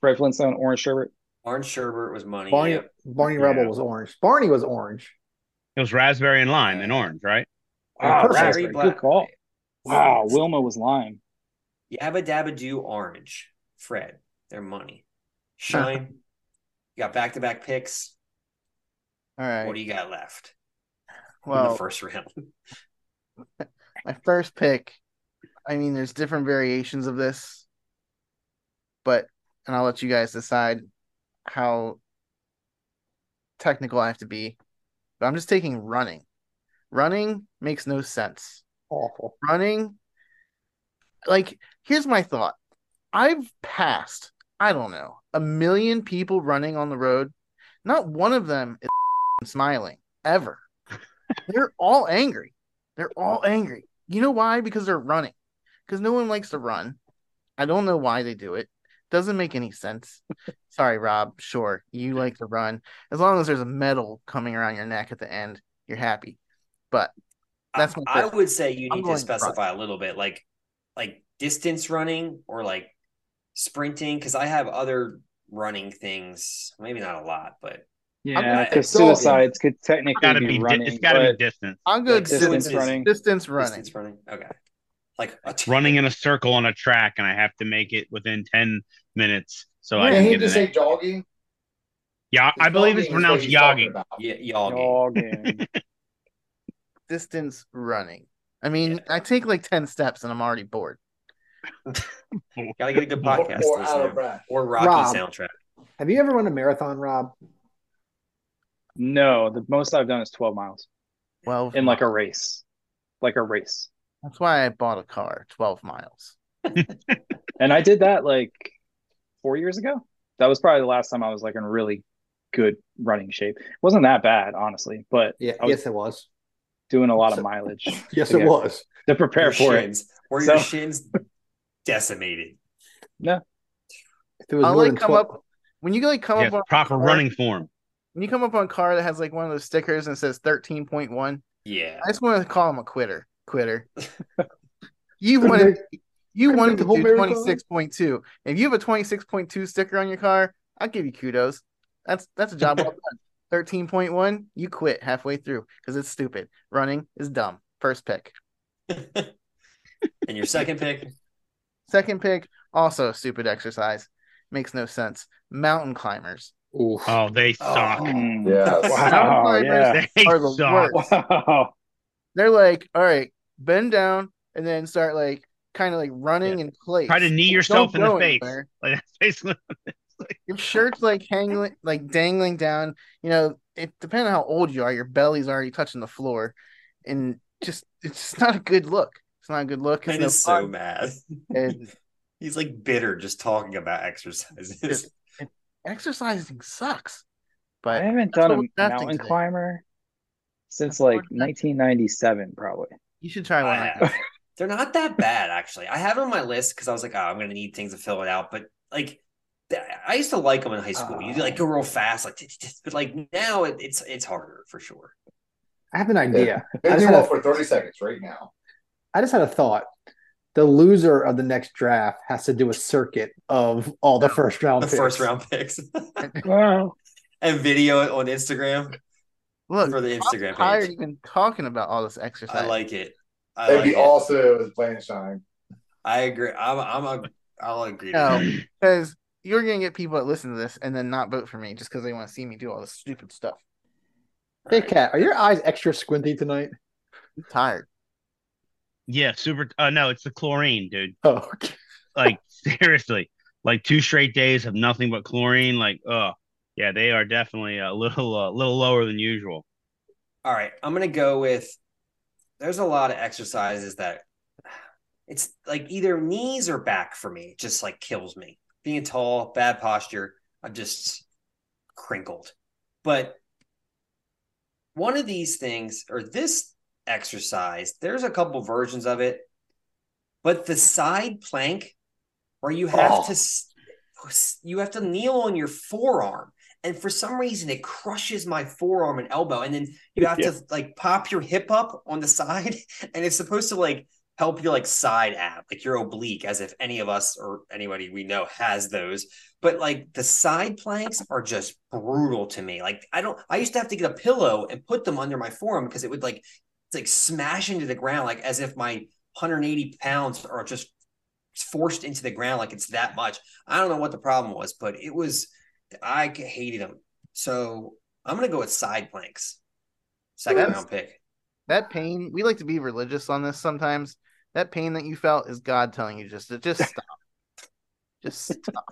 G: Fred Flintstone, orange sherbet.
B: Orange sherbet was money.
F: Barney
B: Yep.
F: Barney
C: Rubble
F: was orange. Barney was orange.
C: It was raspberry and lime and orange, right?
G: Wow,
F: Perfect.
G: raspberry.
B: Black.
G: Good call. Wow, Wilma was lime.
B: Yabba Dabba Do Orange. Fred, their money. [laughs] Shine. you got back to back picks.
E: All right.
B: What do you got left in
E: well,
B: the first round? [laughs]
E: my first pick. I mean, there's different variations of this, but and I'll let you guys decide how technical I have to be. But I'm just taking running. Running makes no sense.
F: Awful.
E: Running, like, here's my thought. I've passed, I don't know, a million people running on the road. Not one of them is [laughs] smiling ever. They're all angry. They're all angry. You know why? Because they're running. because no one likes to run. I don't know why they do it. Doesn't make any sense. [laughs] Sorry, Rob. Sure, you like to run. As long as there's a medal coming around your neck at the end, you're happy. But that's my
B: I would say you
E: I'm
B: need to
E: going
B: specify a little bit, like like distance running or like sprinting, because I have other running things. Maybe not a lot, but
G: Yeah,
B: gonna
G: because
D: pick
G: suicides could technically
C: gotta
G: be,
C: be. di-
G: running.
C: it's gotta be distance.
E: I'm good.
B: like
G: distance
E: distance
G: running.
E: Distance running.
B: distance running. Okay, like a t-
C: Running in a circle on a track, and I have to make it within ten minutes, so I
D: I hate
C: get
D: to say
C: it.
D: jogging.
C: Yeah, I believe it's
D: Jogging is what
C: pronounced
D: he's talking
C: yogging.
B: Yeah, [laughs] y'all.
G: jogging.
E: Distance running. I mean, I take like ten steps and I'm already bored. [laughs]
B: Gotta get a good podcast
D: or out of
B: listener.
D: breath.
B: or Rocky
F: Rob.
B: soundtrack.
F: Have you ever run a marathon, Rob?
G: no, the most I've done is 12 miles
E: Twelve
G: in like a race, like a race.
E: That's why I bought a car. Twelve miles. [laughs]
G: And I did that like four years ago. That was probably the last time I was like in really good running shape. It wasn't that bad, honestly, but
F: Yeah,
G: I was
F: yes, it was.
G: doing a lot of mileage [laughs]
F: Yes, it was.
G: to prepare
B: Your
G: for it.
B: shins. Were your
G: So-
B: shins [laughs] decimated?
F: No, it was
E: I'll like come
F: 12
E: up when you like come
C: Yeah,
E: up on
C: proper
E: car-
C: running form.
E: When you come up on a car that has like one of those stickers and says thirteen point one,
B: Yeah.
E: I just want to call him a quitter. Quitter. [laughs] you wanted you wanted to
F: the
E: do twenty six point two. If you have a twenty six point two sticker on your car, I'll give you kudos. That's that's a job well done. [laughs] Thirteen point one, you quit halfway through because it's stupid. Running is dumb. First pick. [laughs]
B: and your second pick?
E: Second pick, also a stupid exercise. Makes no sense. Mountain climbers.
F: Oof.
C: Oh, they
B: Oh.
C: suck.
G: Mm.
D: Yes.
G: Wow,
E: Mountain
G: yeah.
E: climbers
C: They
E: are the
C: suck.
E: worst.
G: Wow.
E: They're like, all right, bend down and then start like kind of like running in place.
C: Try to knee yourself in the face. [laughs] Like that's basically.
E: Your shirt's like hanging, like dangling down. You know, it depends on how old you are, your belly's already touching the floor, and just it's just not a good look. It's not a good look. It's
B: Ben
E: no
B: is so mad.
E: And [laughs]
B: He's like bitter just talking about exercises.
E: Just- exercising sucks. But
G: I
E: haven't
G: done a mountain
E: today.
G: climber since
E: That's
G: like 1997, probably.
E: You should try one.
B: I have. They're not that bad, actually. I have it on my list because I was like, oh, I'm going to need things to fill it out. But like, I used to like them in high school. You like go real fast, like, [tsk] but like now it's it's harder for sure.
F: I have an idea. I
D: Hit
F: just, had a,
D: for 30 seconds right now.
F: I just had a thought. The loser of the next draft has to do a circuit of all the [laughs] first round
B: The
F: picks.
B: first round picks
G: Wow. [laughs] [laughs]
B: and video it on Instagram
E: Look,
B: for the Instagram.
E: I'm
B: Instagram
E: tired
B: page.
E: even talking about all this exercise.
B: I like it. I
D: It'd
B: like
D: be
B: it.
D: awesome if it was playing shine.
B: I agree. I'm I'm a I'll agree. to
E: No. because you're gonna get people that listen to this and then not vote for me just because they want to see me do all this stupid stuff.
F: Hey,
B: All right.
F: Kat, are your eyes extra squinty tonight?
E: I'm tired.
C: Yeah, super. Uh, no, it's the chlorine, dude.
F: Oh, okay.
C: Like [laughs] seriously, like two straight days of nothing but chlorine. Like, oh, yeah, they are definitely a [laughs] little, a little lower than usual.
B: All right, I'm gonna go with. There's a lot of exercises that it's like either knees or back for me. It just like kills me. Being tall, bad posture. I'm just crinkled. But one of these things, or this exercise, there's a couple versions of it, but the side plank where you have
D: Oh.
B: to you have to kneel on your forearm and for some reason it crushes my forearm and elbow and then [laughs] you have
G: Yeah.
B: to like pop your hip up on the [laughs] side and it's supposed to like help your like side ab like your oblique as if any of us or anybody we know has those. But like the side planks are just brutal to me. Like i don't i used to have to get a pillow and put them under my forearm because it would like it's like smash into the ground like as if my 180 pounds are just forced into the ground like it's that much. I don't know what the problem was but it was i hated them so i'm gonna go with side planks second
E: That's-
B: round pick
E: That pain, we like to be religious on this sometimes. That pain that you felt is God telling you just to just [laughs] stop. just stop.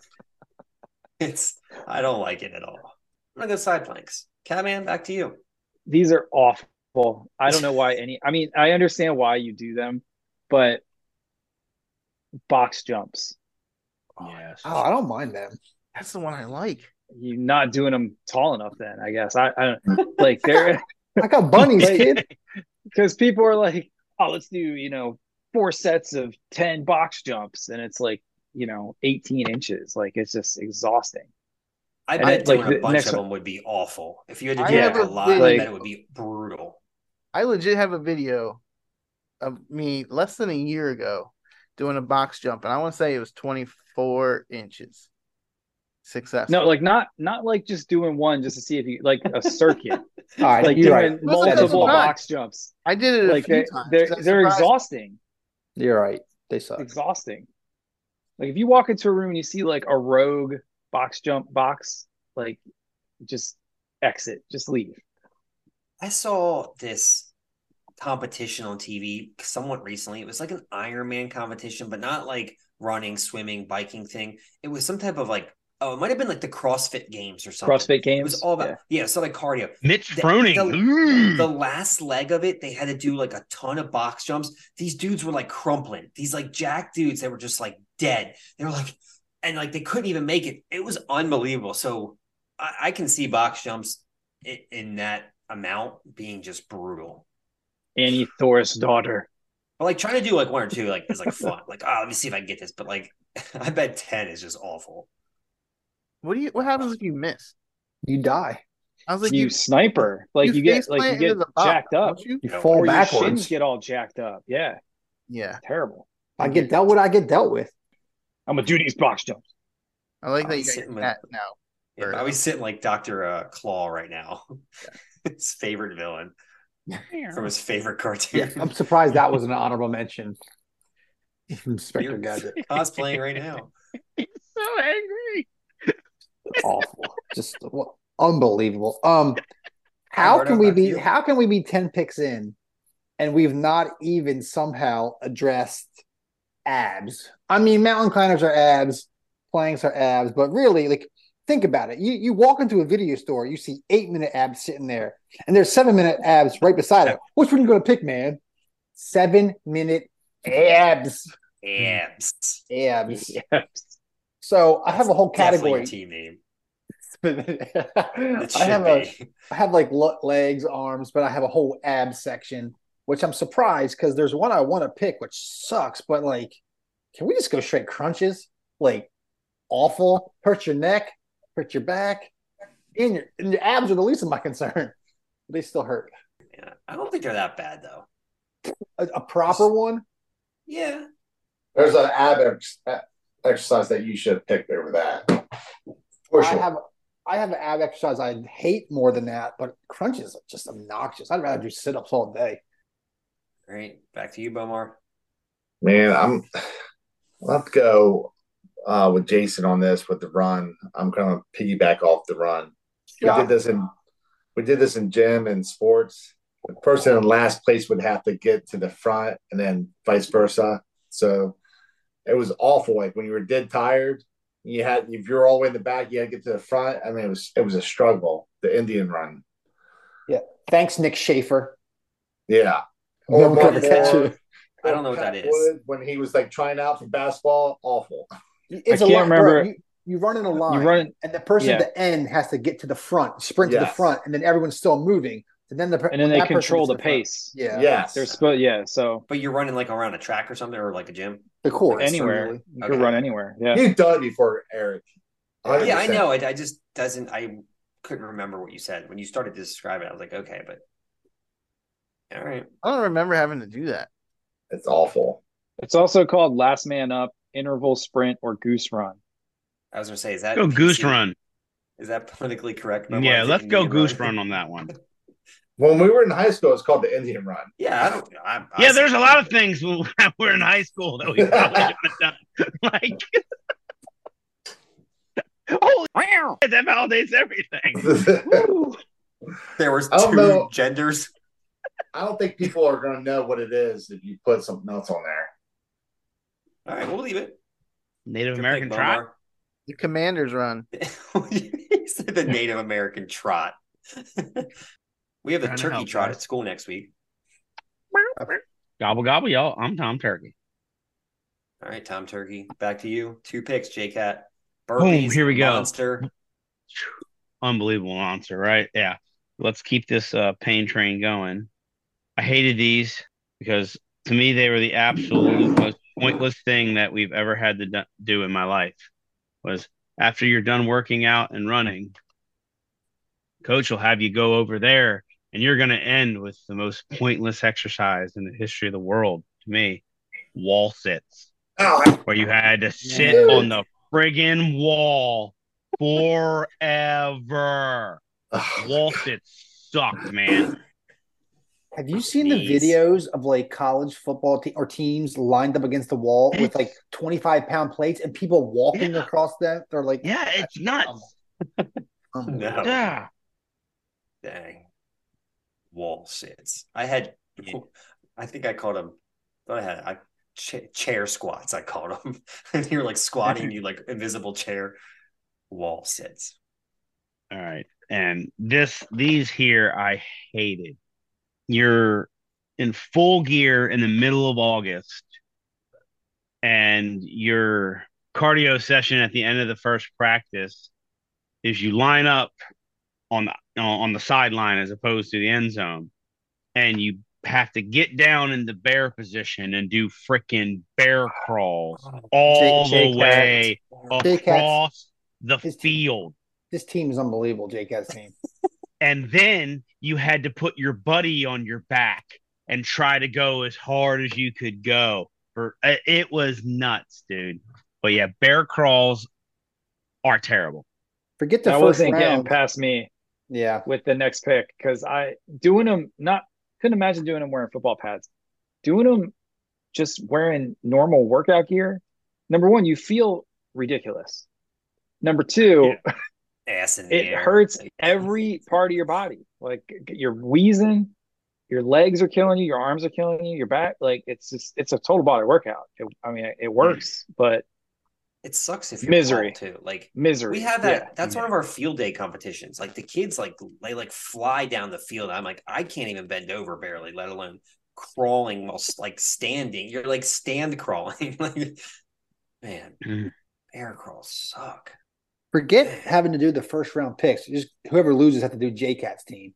B: it's i don't like it at all i'm gonna go side planks catman back to you
G: These are awful. I don't know why any. I mean, I understand why you do them, but box jumps.
C: Oh, yes.
F: oh, I don't mind them.
E: That's the one I like.
G: You're not doing them tall enough. Then I guess I, I like they're [laughs]
F: I got bunnies,
G: Like- [laughs]
F: kid.
G: because people are like, oh, let's do you know four sets of 10 box jumps and it's like, you know, 18 inches. Like it's just exhausting.
B: I
G: And
B: bet
G: it, like,
B: doing a bunch
G: next
B: of
G: one-
B: them would be awful. If you had to do
G: have
B: like a
E: a
B: lot, I bet it would be brutal.
E: I legit have a video of me less than a year ago doing a box jump, and I want to say it was 24 inches. Successful.
G: No, like not not like just doing one just to see if you like a circuit, [laughs]
F: All right,
G: like
F: you're
G: doing
F: right.
G: Multiple box jumps.
E: I did it a
G: Like
E: few
G: they,
E: times.
G: they're they're exhausting.
F: You're right. They suck.
G: exhausting. Like if you walk into a room and you see like a rogue box jump box, like just exit, just leave.
B: I saw this competition on TV somewhat recently. It was like an Ironman competition, but not like running, swimming, biking thing. It was some type of like oh, it might have been like the CrossFit Games or something.
G: CrossFit games.
B: It was all about
G: yeah.
B: yeah, so like cardio.
C: Rich
B: The-
C: Froning.
B: the-
C: mm.
B: The last leg of it, they had to do like a ton of box jumps. These dudes were like crumpling. These like jack dudes, that were just like dead. They were like, and like they couldn't even make it. It was unbelievable. So I, I can see box jumps in, in that amount being just brutal.
G: Annie Thorisdottir.
B: But like trying to do like one or two like is like fun. like, oh, let me see if I can get this. But like [laughs] I bet 10 is just awful.
E: What do you? What happens if you miss?
F: You die.
E: I was like,
G: you,
E: you,
G: sniper. Like you, get like you get
E: into the box,
G: jacked up.
E: don't you?
F: You fall
G: Or your shins get all jacked up. Yeah.
E: Yeah,
G: Terrible.
F: I get dealt with. I get dealt with.
G: I'm gonna do these box jumps.
E: I like
B: I
E: that you got
B: sitting
E: your
B: with-
E: now.
B: Yeah, I was sitting like Dr. Uh, Claw right now. [laughs] his favorite villain from his favorite cartoon.
F: Yeah, I'm surprised that was an honorable mention. [laughs] Inspector
B: You're
F: Gadget,
B: cosplaying right now. [laughs]
C: He's so angry.
F: Awful, just unbelievable. Um, how can we be? How can we be ten picks in, and we've not even somehow addressed abs? I mean, mountain climbers are abs, planks are abs, but really, like, think about it. You you walk into a video store, you see eight minute abs sitting there, and there's seven minute abs right beside it. Which one you gonna pick, man? Seven minute abs,
B: Abs.
F: abs.
G: Yes.
F: So I have a whole category.
B: a team name. [laughs]
F: I have a
B: be.
F: I have like legs, arms, but I have a whole ab section, which I'm surprised because there's one I want to pick, which sucks. But like, can we just go straight crunches? Like, awful. Hurt your neck, hurt your back, and your and your abs are the least of my concern. They still hurt.
B: Yeah, I don't think they're that bad though.
F: A, a proper one.
B: Yeah.
D: There's an ab ex- exercise that you should have picked over that. For
F: I have I have an ab exercise I hate more than that, but crunches are just obnoxious. I'd rather do sit ups all day.
B: Great. Back to you, Bomar.
D: Man, I'm. I'll have to go uh, with Jason on this with the run. I'm going to piggyback off the run. We did this in we did this in gym and sports. The person in last place would have to get to the front, and then vice versa. So it was awful. Like when you were dead tired, you had if you're all the way in the back, you had to get to the front. I mean, it was it was a struggle. The Indian run, Yeah.
F: Thanks, Nick Schaefer.
D: yeah.
F: No one
D: Mark
F: catch
D: Moore,
F: you.
B: I don't know what that is.
D: When he was like trying out for basketball, awful.
F: It's
G: I
F: a
G: can't
F: line, bro.
G: remember-
F: You, you run in a line,
G: You run
F: and the person
G: Yeah.
F: at the end has to get to the front, sprint to the front, and then everyone's still moving. And then the
G: and then they control
F: gets
G: the
F: to front-
G: pace.
F: Yeah,
D: Yes.
G: They're supposed yeah, so
B: But you're running like around a track or something, or like a gym.
F: The course
G: anywhere.
F: really.
G: You
B: Okay.
G: can run anywhere. Yeah.
D: You've done it before, Eric.
B: Yeah, I know. It I just doesn't. I couldn't remember what you said when you started to describe it. I was like, okay, but all right.
E: I don't remember having to do that.
D: It's awful.
G: It's also called last man up, interval sprint, or goose run.
B: I was gonna say, is that
C: Go goose run.
B: Is that politically correct? Bomar?
C: Yeah, let's go
B: Indian
C: goose run on that one. [laughs]
D: When we were in high school, it's called the Indian Run.
B: Yeah, I don't. I, I
C: Yeah, there's a lot of things [laughs] when we're in high school that we [laughs] probably shouldn't have done. [laughs] Like, holy shit, that validates everything.
B: There was two
D: know.
B: genders.
D: I don't think people are going to know what it is if you put something else on there.
B: All right, we'll leave it.
C: Native
B: Good
C: American
B: pick,
C: trot.
E: The Commanders run.
B: Bomar. he said the Native American trot. We have
C: to
B: turkey
C: help,
B: trot
C: guys.
B: at school next week.
C: Gobble gobble, y'all. I'm Tom Turkey.
B: All right, Tom Turkey, back to you. Two picks, J Cat.
C: Boom, here we go.
B: Monster.
C: Unbelievable monster, right? Yeah. Let's keep this uh, pain train going. I hated these because to me, they were the absolute most pointless thing that we've ever had to do in my life. Was after you're done working out and running, coach will have you go over there and you're going to end with the most pointless exercise in the history of the world to me wall sits.
D: Oh,
C: where you had to sit on the friggin' wall forever. Wall sits sucked man.
F: Have you seen the videos of like college football te- or teams lined up against the wall with like 25 pound plates and people walking
C: Yeah.
F: across that? They're like,
C: yeah it's nuts.
F: um, [laughs]
B: No.
C: yeah.
B: Dang. Wall sits. I had, I think I called them, thought I had I, cha- chair squats, I called them. [laughs] and you're like squatting, [laughs] you like invisible chair. Wall sits.
C: All right. And this these here I hated. You're in full gear in the middle of August and your cardio session at the end of the first practice is you line up on the on the sideline as opposed to the end zone. And you have to get down in the bear position and do freaking bear crawls all
E: Shake-
C: the
E: shake
C: way
F: Shake
C: across the
F: His-
C: field.
F: This team is unbelievable, JCat's team. [laughs]
C: and then you had to put your buddy on your back and try to go as hard as you could go. For uh, it was nuts dude. But yeah bear crawls are terrible.
F: Forget the
G: that
F: first
G: wasn't getting past me
F: Yeah.
G: with the next pick because I doing them not couldn't imagine doing them wearing football pads. Doing them just wearing normal workout gear. Number one, you feel ridiculous. Number two, [laughs]
B: Ass in the
G: it
B: air.
G: hurts every part of your body. Like you're wheezing, your legs are killing you, your arms are killing you, your back. Like it's just it's a total body workout. It, I mean, it works, but
B: It sucks if you're
G: Misery.
B: too. Like
G: misery.
B: we have that.
G: Yeah.
B: That's one of our field day competitions. Like the kids, like they like fly down the field. I'm like, I can't even bend over barely, let alone crawling while like standing. You're like stand crawling. [laughs] like, man,
C: Mhm.
B: air crawls suck.
F: Forget having to do the first round picks. Just whoever loses have to do JCat's team.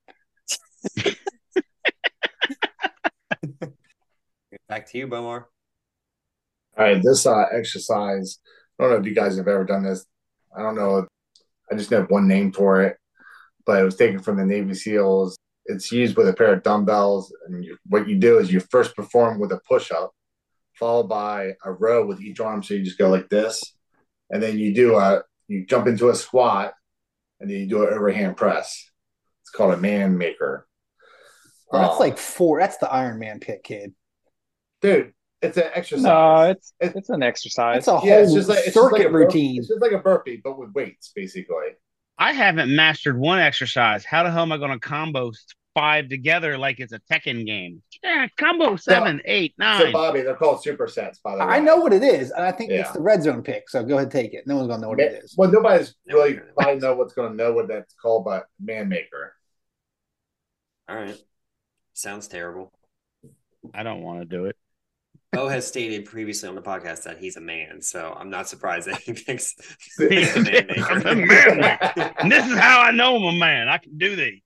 F: [laughs]
B: Back to you, Bomar.
D: All right, this uh, exercise. I don't know if you guys have ever done this. I don't know. I just have one name for it, but it was taken from the Navy SEALs. It's used with a pair of dumbbells, and you, what you do is you first perform with a push up, followed by a row with each arm. So you just go like this, and then you do a you jump into a squat, and then you do an overhand press. It's called a man maker.
F: Well, that's
D: Um,
F: like four. That's the Iron Man pit, kid.
D: dude, it's an exercise.
G: No, it's
D: It's-
G: it's an exercise.
F: That's a
D: yeah,
F: whole
D: it's just like it's just
F: circuit
D: like a bur-
F: routine.
D: It's just like a burpee, but with weights, basically.
C: i haven't mastered one exercise how the hell am i going to combo five together like it's a tekken game yeah combo seven eight
D: So, Bobby, they're called supersets, by the way.
F: I know what it is, and I think
D: Yeah.
F: it's the red zone pick. So go ahead, take it. No one's gonna know what it is.
D: Well, nobody's really
B: no, no.
D: probably know what's going to know what that's called, but man maker.
B: All right. Sounds terrible.
C: i don't want to do it
B: Bo has stated previously on the podcast that he's a man, so I'm not surprised that he thinks [laughs]
C: I'm
B: he's a man maker.
C: a man maker. and this is how i know i'm a man i can do these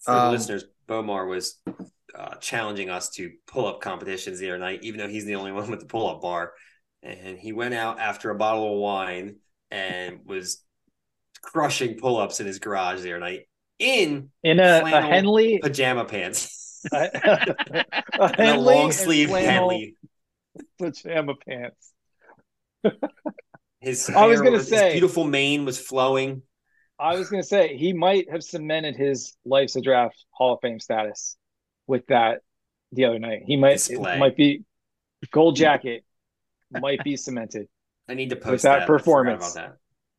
B: For the
F: Um,
B: listeners, Bomar was uh, challenging us to pull up competitions the other night, even though he's the only one with the pull up bar. And he went out after a bottle of wine and was crushing pull ups in his garage the other night in
G: in a, a Henley,
B: pajama pants [laughs]
G: a, [laughs] a
B: and a
G: Henley
B: long
G: and
B: sleeve
G: flannel
B: Henley. [laughs]
G: pajama pants.
B: His
G: I was gonna
B: his
G: say-
B: beautiful mane was flowing.
G: I was gonna say he might have cemented his life's a draft Hall of Fame status with that the other night. He might
B: Display.
G: it might be gold jacket might be cemented.
B: I need to post
G: that
B: that,
G: performance.
B: about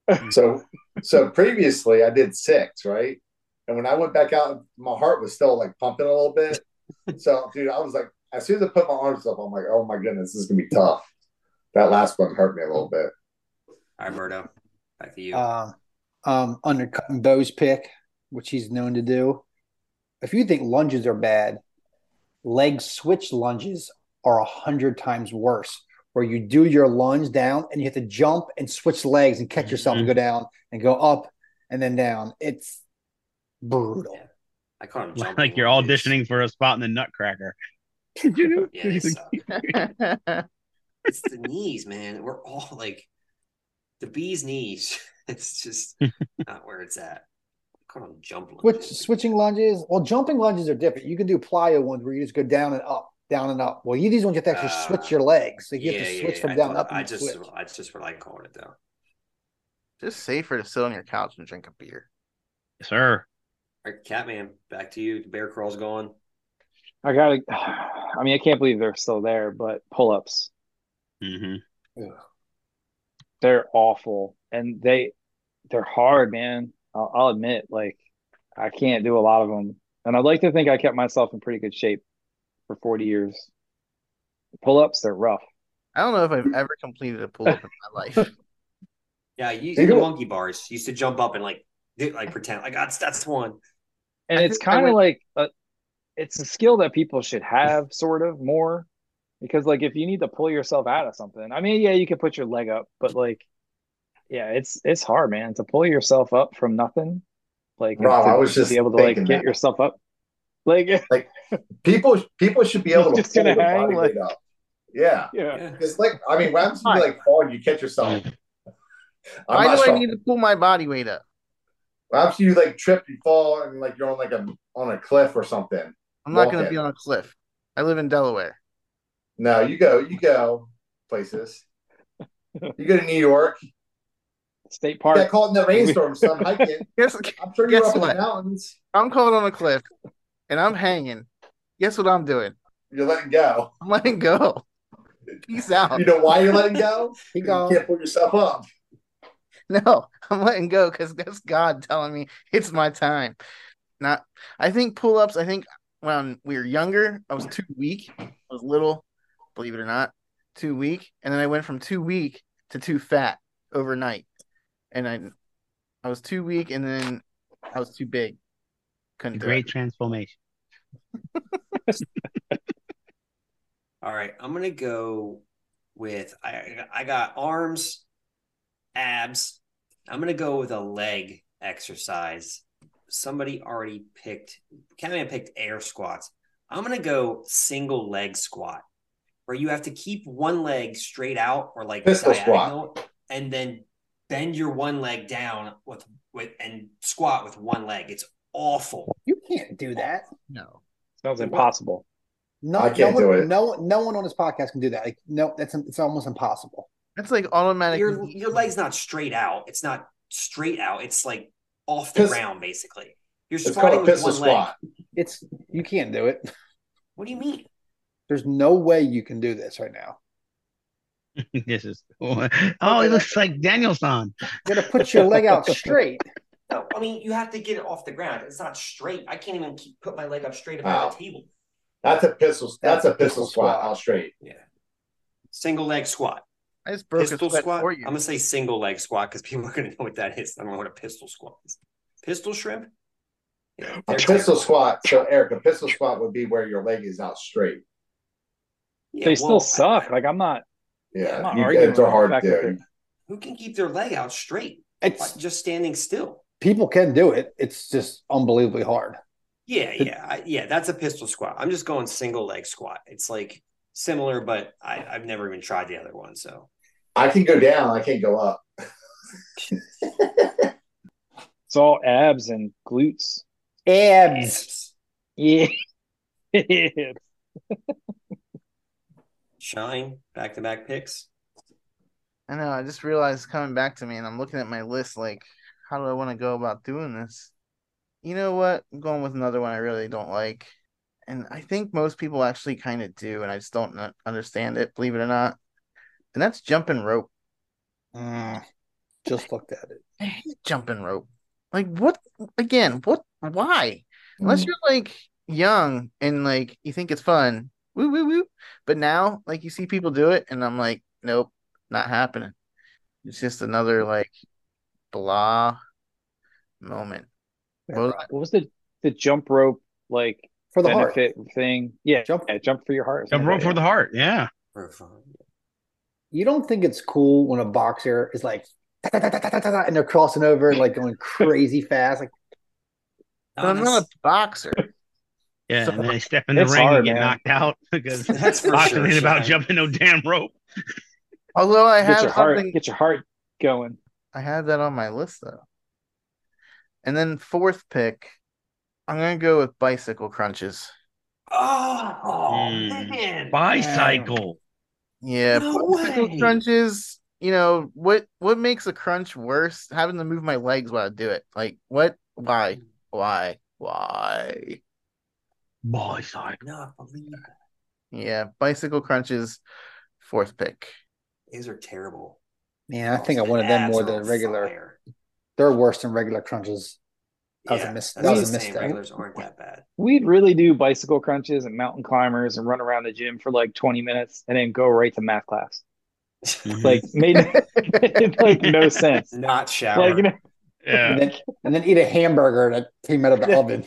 B: that.
D: So, so previously I did six, right? And when I went back out, my heart was still like pumping a little bit. So, dude, I was like, as soon as I put my arms up, I'm like, oh my goodness, this is gonna be tough. That last one hurt me a little bit.
B: All right, Murdo, back to you.
F: Uh, um, undercutting Bo's pick, which he's known to do. If you think lunges are bad, leg switch lunges are a hundred times worse. Where you do your lunge down and you have to jump and switch legs and catch yourself and go down and go up and then down. It's brutal.
B: I caught him [laughs] jumping
C: like you're auditioning for a spot in the nutcracker [laughs]
B: Yeah, suck. [laughs] it's the knees, man. We're all like the bee's knees. [laughs] It's just not where it's at. Call them jump
F: Which
B: lunges.
F: switching lunges? Well, jumping lunges are different. You can do plyo ones where you just go down and up, down and up. Well, you these ones you have to actually
B: Uh,
F: switch your legs. Like you
B: yeah,
F: have to switch
B: yeah.
F: from
B: I
F: down
B: thought-
F: up.
B: I
F: And
B: just,
F: switch.
B: I just what I call it though.
E: Just safer to sit on your couch and drink a beer.
C: Yes, sir.
B: All right, Catman, back to you. The bear crawl's going.
G: I gotta. I mean, I can't believe they're still there, but pull ups,
C: hmm
G: they're awful, and they they're hard, man. I'll, I'll admit, like I can't do a lot of them, and I'd like to think I kept myself in pretty good shape for forty years. Pull ups, they're rough.
E: I don't know if I've ever completed a pull up in my life. [laughs]
B: Yeah, you used the monkey bars. Used to jump up and like, do, like pretend like that's that's one.
G: and
E: I
G: it's kind of like a, it's a skill that people should have sort of more because like if you need to pull yourself out of something i mean yeah you can put your leg up but like yeah it's it's hard man to pull yourself up from nothing like and
D: Rob,
G: to,
D: I was just
G: be able to like get
D: that.
G: yourself up like [laughs] like
D: People people should be able to
G: Just
D: pull their
G: hang,
D: body
G: like-
D: weight up. Yeah.
G: yeah
B: Yeah.
D: It's like I mean, what happens if you like fall and you catch yourself? I'm
E: Why
D: not
E: do I need to pull my body weight up?
D: What happens if you like trip, you fall, and like you're on like a on a cliff or something?
E: I'm not going to
D: it.
E: be on a cliff. I live in Delaware.
D: No, you go, you go places. You go to New York.
G: state
D: You
G: park
D: got caught in the [laughs] rainstorm, son, hiking.
E: Guess,
D: I'm sure you're
E: Guess
D: up in the mountains.
E: I'm caught on a cliff and I'm hanging. Guess what I'm doing?
D: You're letting go.
E: I'm letting go. Peace out.
D: You know why you're letting go? [laughs] You can't pull yourself up.
E: No, I'm letting go because that's God telling me it's my time. Not, I think pull ups. I think when we were younger, I was too weak. I was little, believe it or not, too weak, and then I went from too weak to too fat overnight. And I, I was too weak, and then I was too big. Couldn't do
C: Great
E: it.
C: transformation. [laughs]
B: All right, I'm gonna go with I I got arms, abs. I'm gonna go with a leg exercise. Somebody already picked Catman picked air squats. I'm gonna go single leg squat, where you have to keep one leg straight out or like
D: Pistol squat.
B: and then bend your one leg down with with and squat with one leg. It's awful.
F: You can't do that.
E: No,
G: sounds impossible
F: No,
D: I can't
F: no
D: do
F: one,
D: it.
F: No, no one on this podcast can do that. Like, no, that's it's almost impossible.
E: that's like automatic.
B: Your your leg's not straight out. It's not straight out. It's like off the
D: Pist-
B: ground, basically. You're
D: It's
B: squatting
D: called a
B: with
D: pistol
B: one leg.
D: squat.
F: It's you can't do it. [laughs]
B: What do you mean?
F: There's no way you can do this right now. [laughs]
C: this is oh, it looks like Daniel-san.
F: You got to put your leg out straight. [laughs]
B: No, I mean you have to get it off the ground. It's not straight. I can't even keep, put my leg up straight if I
D: Wow.
B: have a table.
D: That's a pistol. That's,
F: That's
D: a
F: a
D: pistol
F: pistol
D: squat.
F: squat.
D: Out straight.
B: Yeah. Single leg squat.
E: I just broke
B: pistol
E: a sweat
B: squat.
E: for
B: I'm gonna say single leg squat because people are gonna know what that is. I don't know what a pistol squat is. Pistol shrimp. Yeah,
D: A pistol squat. So Eric, a pistol squat would be where your leg is out straight.
B: Yeah,
G: they still suck
B: I-
G: like i'm not
D: Yeah,
G: I'm not
D: you,
G: arguing
D: it's a hard
G: fact that
D: to
B: who can keep their leg out straight?
F: It's
B: Just standing still.
F: people can do it. It's just unbelievably hard.
B: Yeah, yeah, yeah. That's a pistol squat. I'm just going single leg squat. It's like similar, but I, I've never even tried the other one. So
D: I can go down. I can't go up. [laughs]
G: it's all abs and glutes
F: Abs.
G: yeah
B: shine back to back picks.
E: I know. I just realized coming back to me, and I'm looking at my list. Like, how do I want to go about doing this? You know what? I'm going with another one I really don't like, and I think most people actually kind of do, and I just don't understand it. Believe it or not, and that's jumping rope.
F: Mm, just looked at it. [laughs]
E: I hate jumping rope. Like, what? Again, what? Why? Unless you're like young and like you think it's fun, woo woo woo. But now, like you see people do it, and I'm like, nope, not happening. It's just another like blah moment. Well,
G: what was the the jump rope like
F: For the heart.
G: thing yeah
F: Jump-
G: yeah, jump for your heart
C: Jump rope for the heart. Yeah.
B: For fun.
F: You don't think it's cool when a boxer is like, and they're crossing over and like [laughs] going crazy fast. Like,
E: But I'm not a boxer.
C: Yeah, Yeah,
E: So-
C: and then they [laughs] step in the ring
G: hard,
C: and get
G: man.
C: knocked out [laughs] because
B: That's for
C: boxing
B: sure.
C: ain't about jumping no damn rope.
E: Although I
G: Get
E: have
G: your heart,
E: something,
G: get your heart going.
E: I have that on my list though. And then fourth pick, I'm gonna go with bicycle crunches.
B: Oh,
C: Mm.
B: man.
C: Bicycle.
E: Yeah,
B: No
E: bicycle
B: way.
E: crunches. You know what? What makes a crunch worse? Having to move my legs while I do it. Like what? Why? Why? Why?
C: Bicycle.
B: not believe that.
E: Yeah, bicycle crunches. Fourth pick.
B: These are terrible.
F: Man, I think I wanted them more than regular.
B: fire.
F: They're worse than regular crunches. That was a
B: Yeah,
F: mis-
B: that's
F: that
B: what
F: was a
B: I'm saying.
F: misstep.
B: Regulars aren't that bad.
G: We'd really do bicycle crunches and mountain climbers and run around the gym for like 20 minutes and then go right to math class. [laughs] Like made, made [laughs] like no sense.
B: Not shower.
G: Like you know,
C: yeah.
F: And then and then eat a hamburger that came out of the oven.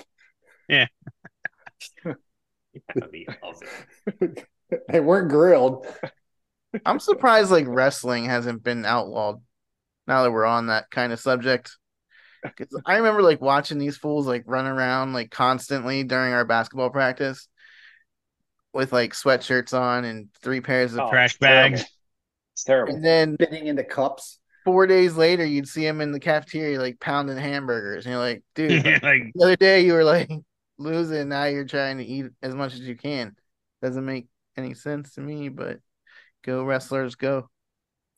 G: Yeah.
F: oven.
B: Gotta [laughs] oven.
F: They weren't grilled.
E: I'm surprised like wrestling hasn't been outlawed. Now that we're on that kind of subject, [laughs] 'Cause I remember like watching these fools like run around like constantly during our basketball practice with like sweatshirts on and three pairs of
G: Oh,
C: Trash
G: it's terrible.
C: bags.
G: It's terrible.
E: and then
F: Spitting into cups.
E: four days later you'd see him in the cafeteria like pounding hamburgers and you're like dude [laughs]
C: like
E: the other day you were like [laughs] losing now you're trying to eat as much as you can doesn't make any sense to me but go wrestlers go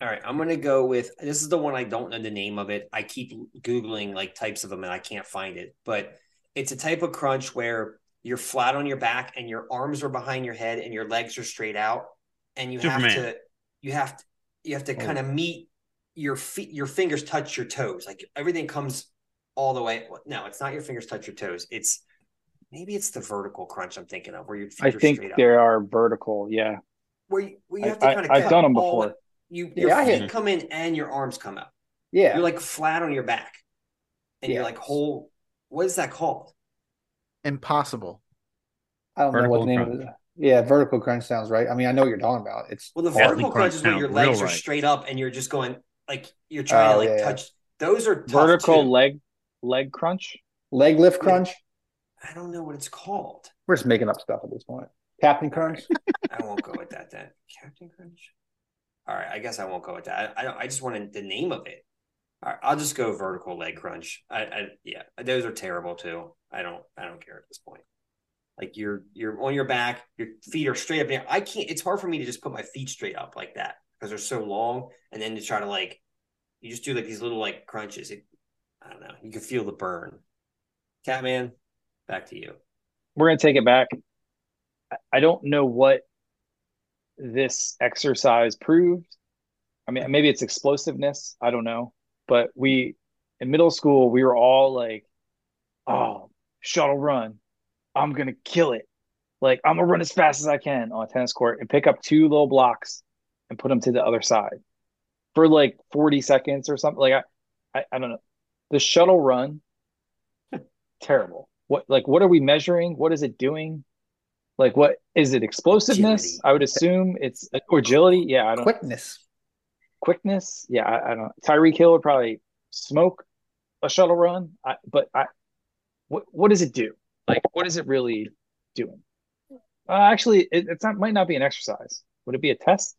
B: All right, I'm gonna go with this is the one I don't know the name of it. I keep googling like types of them and I can't find it, but it's a type of crunch where you're flat on your back and your arms are behind your head and your legs are straight out, and you have to you have to you have to oh. kind of meet your feet your fingers touch your toes like everything comes all the way. No, it's not your fingers touch your toes. It's maybe it's the vertical crunch I'm thinking of where your feet
G: I
B: are
G: think
B: straight up.
G: there are vertical. Yeah.
B: Where you, where you
G: I-
B: have to
G: I-
B: kind of
G: I've done 'em before.
B: You your
F: Yeah,
B: feet come in and your arms come out.
F: Yeah.
B: You're like flat on your back, and you're like whole. What is that called?
E: impossible
F: I don't know what the name
C: crunch.
F: of it. Yeah, vertical crunch sounds right. I mean, I know what you're talking about. It's
B: Well, the vertical
C: crunch
B: crunch is where your
C: real
B: legs are
C: right.
B: straight up, and you're just going like you're oh, trying
F: Oh,
B: to like
F: yeah, yeah.
B: touch. Those are tough
G: Vertical
B: too.
G: leg leg crunch.
F: leg lift crunch.
B: I don't know what it's called.
F: We're just making up stuff at this point. Captain crunch.
B: I won't go with that then. Captain Crunch. All right, I guess I won't go with that. I, I don't. I just wanted the name of it. All right, I'll just go vertical leg crunch. I, I yeah, those are terrible too. I don't. I don't care at this point. Like you're you're on your back, your feet are straight up. Now I can't. It's hard for me to just put my feet straight up like that because they're so long, and then to try to like, you just do like these little like crunches. It, I don't know. You can feel the burn. Catman, back to you.
G: We're gonna take it back. I don't know what this exercise proved. I mean, maybe it's explosiveness. I don't know. But we in middle school, we were all like, "Oh, shuttle run! I'm gonna kill it! Like I'm gonna run as fast as I can on a tennis court and pick up two little blocks and put them to the other side for like 40 seconds or something." Like I, I, I don't know. The shuttle run, [laughs] terrible. What like what are we measuring? What is it doing? Like what is it explosiveness?
B: Agility.
G: I would assume it's or agility. Yeah, I don't
F: Quickness.
G: quickness. Yeah, I, I don't. Tyreek Hill would probably smoke a shuttle run. I, but I, what what does it do? Like, what is it really doing? Uh, actually, it, it's not might not be an exercise. Would it be a test?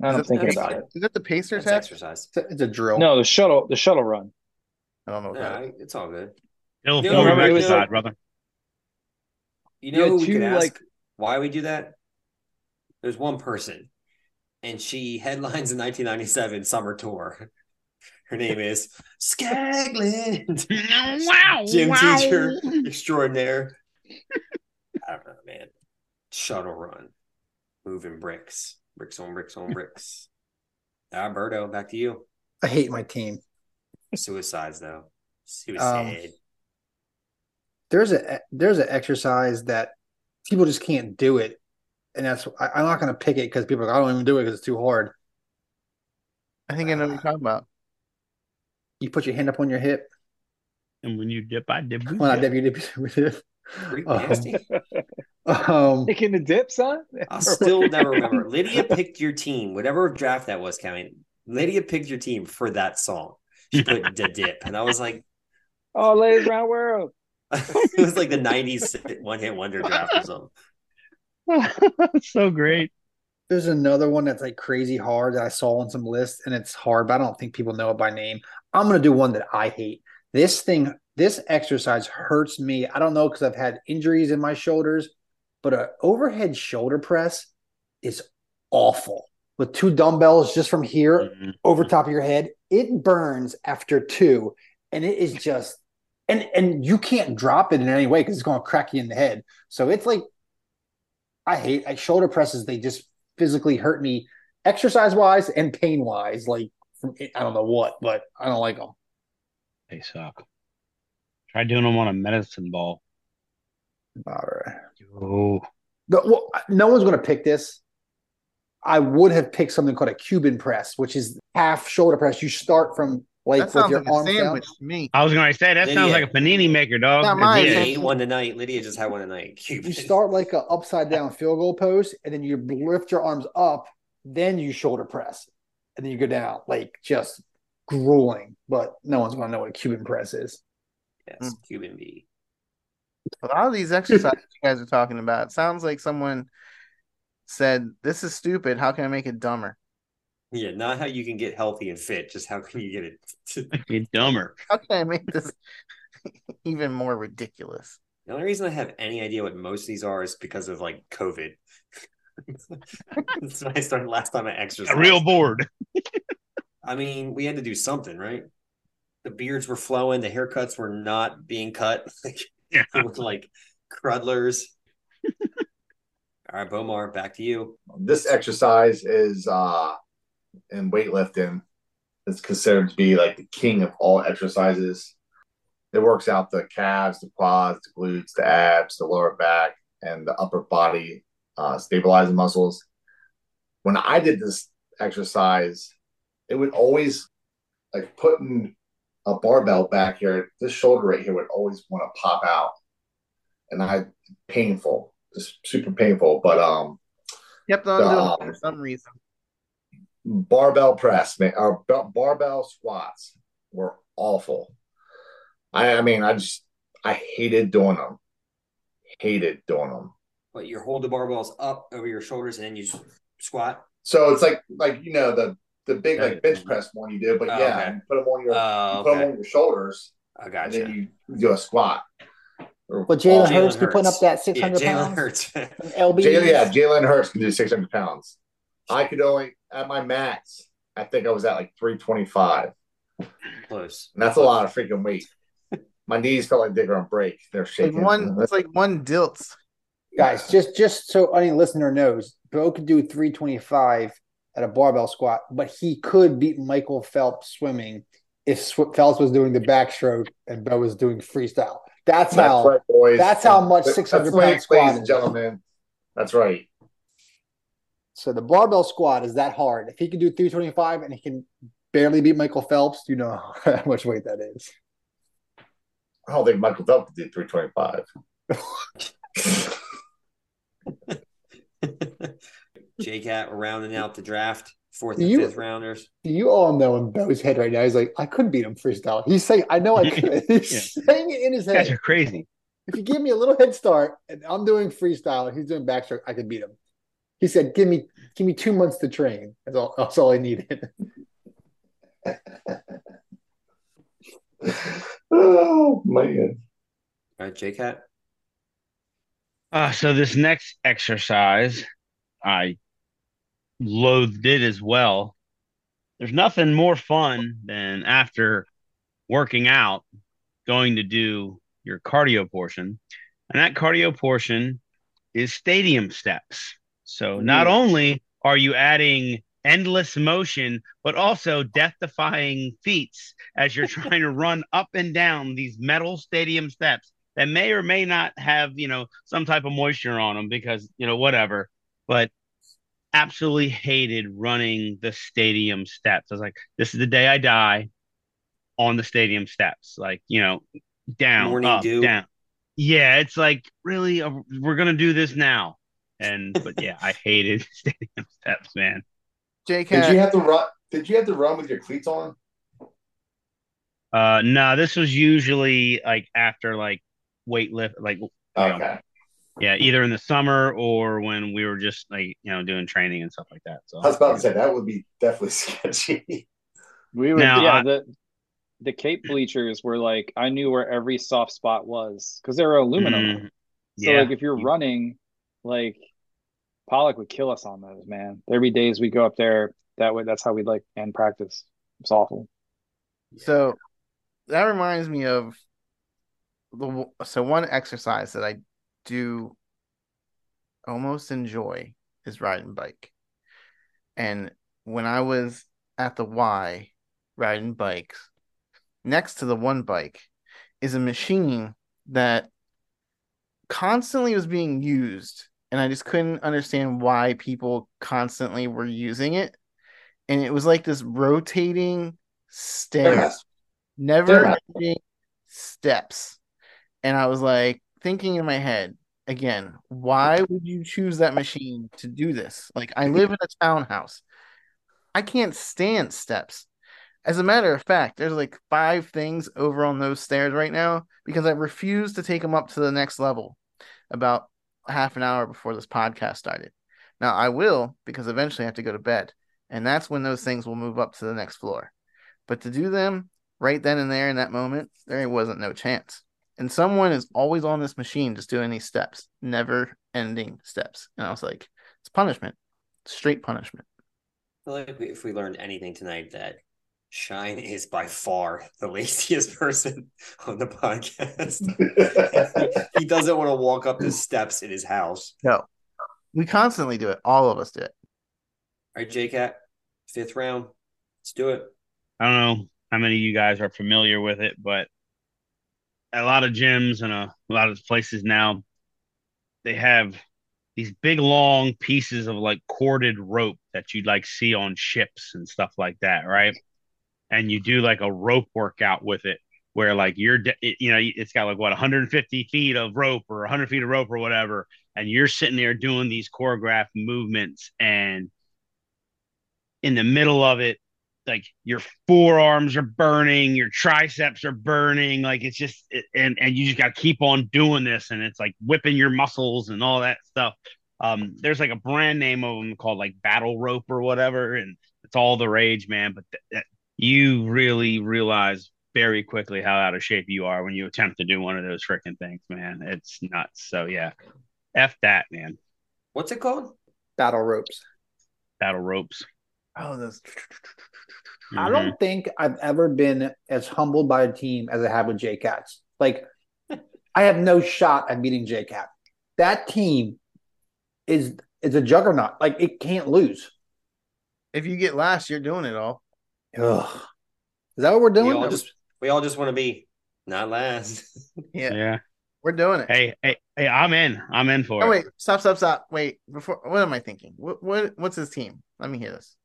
G: Now that I'm
E: Is it-
G: thinking about
E: it-
G: it.
E: Is that the pacer test?
B: exercise.
F: It's a, it's a drill.
G: No, the shuttle, the shuttle run.
E: I don't know. What that
B: it's all good.
C: It'll
B: No,
C: throw you back
B: it
C: to
B: was
C: side, brother.
B: You
G: You
B: know
G: had
B: who we
G: two,
B: could ask
G: like-
B: why we do that? There's one person, and she headlines the 1997 summer tour. [laughs] Her name is Skagland, [laughs]
C: wow. [laughs]
B: gym
C: wow.
B: teacher extraordinaire. I don't know, man. Shuttle run, moving bricks, bricks on bricks on bricks. Alberto, back to you.
F: I hate my team.
B: Suicides though. Um, Suicide.
F: There's a there's an exercise that people just can't do it, and that's I, I'm not going to pick it because people are like, I don't even do it because it's too hard.
E: I think I know what you're talking about.
F: You put your hand up on your hip.
C: And when you dip, I dip. you
F: Well, not
C: dip.
F: dip, you dip, [laughs] you dip.
B: Pretty
F: Um,
B: nasty. [laughs]
F: Um,
G: Taking the dip, son.
B: I [laughs] still never remember. Lydia picked your team, whatever draft that was, Kevin. Lydia picked your team for that song. She put the dip, and I was like,
G: Oh, ladies round world. [laughs]
B: it was like the '90s one hit wonder draft or something. [laughs]
C: so great.
F: There's another one that's like crazy hard that I saw on some lists, and it's hard, but I don't think people know it by name. I'm gonna do one that I hate. This thing, this exercise hurts me. I don't know because I've had injuries in my shoulders, but an overhead shoulder press is awful. With two dumbbells just from here
C: Mhm.
F: over top of your head, it burns after two, and it is just and and you can't drop it in any way because it's going to crack you in the head. So it's like I hate like shoulder presses. They just physically hurt me, exercise wise and pain wise. Like from I don't know what, but I don't like them.
C: They suck. Try doing them on a medicine ball.
F: All right.
C: Oh,
F: No, well, no one's going to pick this. I would have picked something called a Cuban press, which is half shoulder press. You start from like
E: that
F: with
E: sounds
F: your
E: like a
F: arms down.
E: sandwich to me.
C: I was gonna say that sounds like a panini maker, dog.
E: Not mine.
B: Lydia
C: Yeah.
B: ate one tonight. Lydia just had one tonight. Cute. [laughs]
F: You start like an upside down field goal pose, and then you lift your arms up, then you shoulder press, and then you go down. Like just grueling. But no one's going to know what a Cuban press is.
B: Yes, hmm. Cuban V.
E: A lot of these exercises you guys are talking about, it sounds like someone said, This is stupid. How can I make it dumber?
B: Yeah, not how you can get healthy and fit. Just how can you get it? [laughs]
C: You're dumber.
E: How can I make this [laughs] even more ridiculous?
B: The only reason I have any idea what most of these are is because of like COVID. [laughs] That's when I started last time I exercised.
C: A real board.
B: I mean, we had to do something, right? The beards were flowing, the haircuts were not being cut. Like
C: Yeah.
B: it was like crudlers. All right, Bomar, back to you.
D: This exercise is uh in weightlifting. It's considered to be like the king of all exercises. It works out the calves, the quads, the glutes, the abs, the lower back, and the upper body uh, stabilizing muscles. When I did this exercise, it would always like putting a barbell back here. This shoulder right here would always want to pop out, and I painful, just super painful. But um,
E: Kept on doing
D: Um,
E: for some reason.
D: Barbell press, man, uh, or barbell squats were awful. I, I mean, I just I hated doing them. Hated doing them.
B: But you hold the barbells up over your shoulders and then you squat.
D: So it's like like you know the the big like bench press one you do, but
B: Oh,
D: yeah,
B: okay.
D: you put them on your
B: Oh,
D: you put them
B: oh,
D: on your shoulders,
B: I
D: got
B: gotcha.
D: then you do a squat. Or-
F: But Jalen
B: Jalen
F: Hurts be putting up that 600
B: yeah, Jalen
F: pounds.
B: Hurts.
F: LB.
D: Jalen, yeah, Jalen Hurts can do 600 pounds. I could only at my max. I think I was at like 325, and
B: Close.
D: that's a lot of freaking weight. [laughs] My knees felt like they were on break. They're
E: Like
D: shaking.
E: one, it's like one dilts.
F: Guys, just just so any listener knows, Bo could do 325 at a barbell squat, but he could beat Michael Phelps swimming if Sw- Phelps was doing the backstroke and Bo was doing freestyle. That's,
D: That's
F: how.
D: right, boys.
F: that's how much
D: That's
F: 600
D: right,
F: pound squat
D: ladies and gentlemen. That's right.
F: So the barbell squat is that hard. If he can do 325 and he can barely beat Michael Phelps, you know [laughs] how much weight that is.
D: I don't think Michael Phelps did 325. [laughs]
B: JCat rounding out the draft, fourth and
F: you-
B: fifth rounders.
F: You all know in Bo's head right now. He's like, I couldn't beat him freestyle. He's saying, I know I [laughs] could. He's saying it in his head.
C: You guys are crazy.
F: If you give me a little head start and I'm doing freestyle and he's doing backstroke, I could beat him. He said, "Give me, give me two months to train. That's all. That's all I needed." [laughs]
D: oh, man.
B: All right, JCat.
C: Uh, so this next exercise, I loathed it as well. There's nothing more fun than after working out, going to do your cardio portion. And that cardio portion is stadium steps. So not only are you adding endless motion, but also death defying feats as you're [laughs] trying to run up and down these metal stadium steps that may or may not have, you know, some type of moisture on them because, you know, whatever. But absolutely hated running the stadium steps. I was like, this is the day I die on the stadium steps. Like, you know, down,
B: Morning
C: up,
B: dew.
C: down. Yeah, it's like, really, Uh, we're going to do this now. And, but yeah, I hated [laughs] stadium steps, man.
D: Jake,
E: Did
D: you have to run? Did you have to run with your cleats on?
C: Uh, no, this was usually like after like weight lift, like you know,
D: Okay.
C: yeah, either in the summer or when we were just like you know doing training and stuff like that. So
D: I was about to say that would be definitely [laughs] sketchy.
G: We would,
C: Now,
G: yeah.
C: I-
G: the the Cape bleachers were like I knew where every soft spot was because they were aluminum.
C: Mm,
G: So
C: yeah,
G: like if you're running, like Pollock would kill us on those, man. There'd be days we go up there. That way, that's how we'd like end practice. It's awful.
E: So that reminds me of the so one exercise that I do almost enjoy is riding bike. And when I was at the Y riding bikes, next to the one bike is a machine that constantly was being used and I just couldn't understand why people constantly were using it. And it was like this rotating stair, never ending steps. And I was like thinking in my head, again, why would you choose that machine to do this? Like, I live in a townhouse. I can't stand steps. As a matter of fact, there's like five things over on those stairs right now because I refuse to take them up to the next level about half an hour before this podcast started. Now, I will because eventually I have to go to bed, and that's when those things will move up to the next floor. But to do them right then and there in that moment, there wasn't no chance. And someone is always on this machine just doing these steps, never ending steps. And I was like, it's punishment, straight punishment.
B: I feel like if we learned anything tonight, that Shine is by far the [laughs] laziest person on the podcast. [laughs] he doesn't want to walk up the steps in his house.
E: No, we constantly do it. All of us do it.
B: All right, JCat, fifth round. Let's do it.
C: I don't know how many of you guys are familiar with it, but a lot of gyms and a, a lot of places now they have these big long pieces of like corded rope that you'd like see on ships and stuff like that, right? And you do like a rope workout with it where like you're you know it's got like what 150 feet of rope or 100 feet of rope or whatever and you're sitting there doing these choreographed movements and in the middle of it like your forearms are burning, your triceps are burning, like it's just and and you just got to keep on doing this, and it's like whipping your muscles and all that stuff. Um, there's like a brand name of them called like Battle Rope or whatever, and it's all the rage, man. But th- you really realize very quickly how out of shape you are when you attempt to do one of those freaking things, man. It's nuts. So yeah, f that, man.
B: What's it called?
F: Battle ropes.
C: Battle ropes.
E: Oh, those.
F: I
C: Mhm.
F: don't think I've ever been as humbled by a team as I have with JCat's. Like, [laughs] I have no shot at beating JCat. That team is is a juggernaut. Like, it can't lose.
E: If you get last, you're doing it all.
F: Ugh. Is that what we're
B: We
F: doing?
B: all just we all just want to be not last. [laughs]
E: Yeah,
C: Yeah.
E: we're doing it.
C: Hey, hey, hey! I'm in. I'm in for
E: Oh
C: it.
E: wait, stop, stop, stop. Wait, before what am I thinking? What what what's his team? Let me hear this.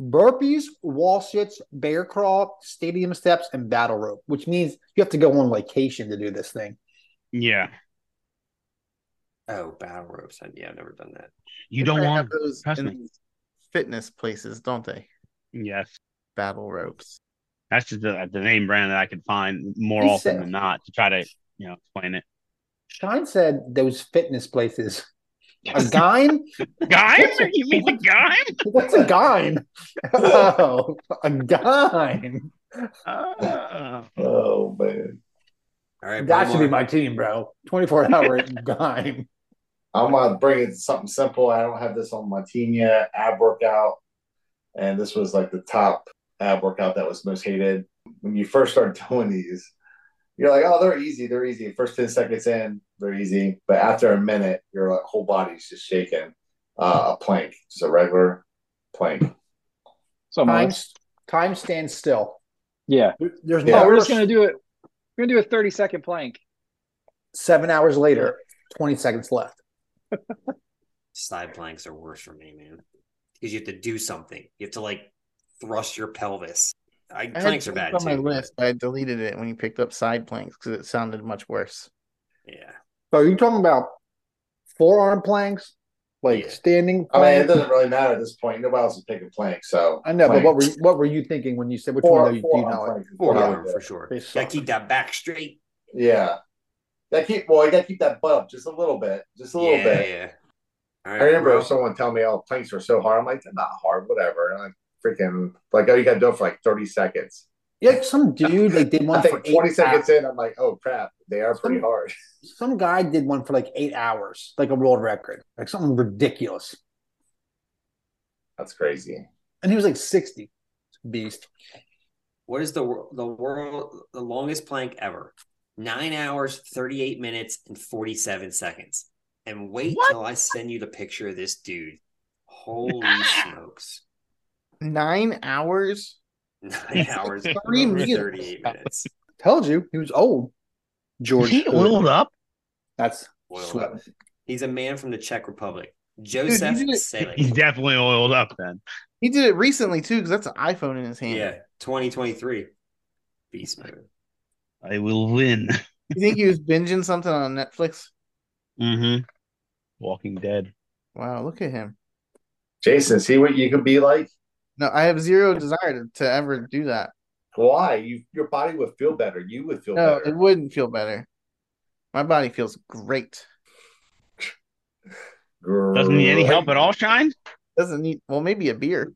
F: Burpees, wall sits, bear crawl, stadium steps, and battle rope, which means you have to go on vacation to do this thing.
C: Yeah.
B: oh, battle ropes. I- Yeah, I've never done that.
C: You
E: They
C: don't want
E: those in fitness places, don't they?
C: Yes.
E: Battle ropes.
C: That's just the, the name brand that I could find more
F: He
C: often
F: said-
C: than not to try to, you know, explain it.
F: Shine said those fitness places. A gime?
C: Guy? [laughs] You mean the guy?
F: What's a gime? Oh, a gime.
C: Uh,
D: oh man.
B: All right,
F: That should be my team, bro. 24 hour [laughs] gime.
D: I'm gonna bring it something simple. I don't have this on my team yet. Ab workout, and this was like the top ab workout that was most hated. When you first start [laughs] doing these, you're like, oh, they're easy. They're easy. First ten seconds in, they're easy. But after a minute, your like, whole body's just shaking. Uh, a plank, just a regular plank.
G: So
F: Time,
G: much.
F: time stands still.
G: Yeah.
F: There's
D: Yeah.
G: Oh,
F: no
G: we're just gonna do it. We're gonna do a 30 second plank.
F: seven hours later, 20 seconds left.
B: Side planks are worse for me, man. Because you have to do something. You have to like thrust your pelvis. I,
E: I had
B: planks are
E: planks
B: bad
E: on my list, but I deleted it when you picked up side planks because it sounded much worse.
B: Yeah.
F: So are you talking about forearm planks? Like
B: Yeah.
F: standing
D: I mean, it
F: planks?
D: doesn't really matter at this point. Nobody else is picking plank, so
F: I know, but what were you, what were you thinking when you said which
D: Four-
F: one do you, do you
D: forearm
F: know?
D: plank is
B: Forearm
D: really
B: for sure.
F: They
B: Gotta keep that back straight.
D: Yeah, That keep well, you gotta keep that butt up just a little bit, just a little
B: yeah,
D: bit.
B: yeah. All
D: I remember
B: bro.
D: someone telling me, "Oh, planks are so hard." I'm like, "They're not hard, whatever." And like freaking like, oh, you gotta do it for like 30 seconds.
F: Yeah, some dude like did [laughs]
D: I
F: one for
D: think
F: eight
D: 20 seconds
F: hours.
D: in, I'm like, "Oh crap, they are pretty
F: Some-
D: hard." [laughs]
F: Some guy did one for like eight hours, like a world record, like something ridiculous.
D: That's crazy.
F: And he was like sixty. Beast.
B: What is the the world the longest plank ever? Nine hours, thirty eight minutes, and forty seven seconds. And wait
C: What?
B: till I send you the picture of this dude. Holy [laughs] smokes!
E: Nine hours. [laughs]
B: Nine hours,
E: Three
B: and
E: meals.
B: thirty eight minutes.
F: Told you he was old. George.
C: he
F: Hood.
C: oiled up.
F: That's
B: Oiled up. He's a man from the Czech Republic.
E: he
B: Joseph
E: did it-
C: He's definitely oiled up then.
E: He did it recently too, because that's an iPhone in his hand.
B: Yeah, twenty twenty three. Beast mode.
C: I will win.
E: You think he was binging something on Netflix?
C: Mm-hmm. Walking Dead.
E: Wow, look at him.
D: Jason, see what you could be like.
E: No, I have zero desire to, to ever do that.
D: Why? You, your body would feel better. You would feel
E: No,
D: better.
E: it wouldn't feel better. My body feels great.
C: Doesn't need any help at all, Shine?
E: Doesn't need well, maybe a beer.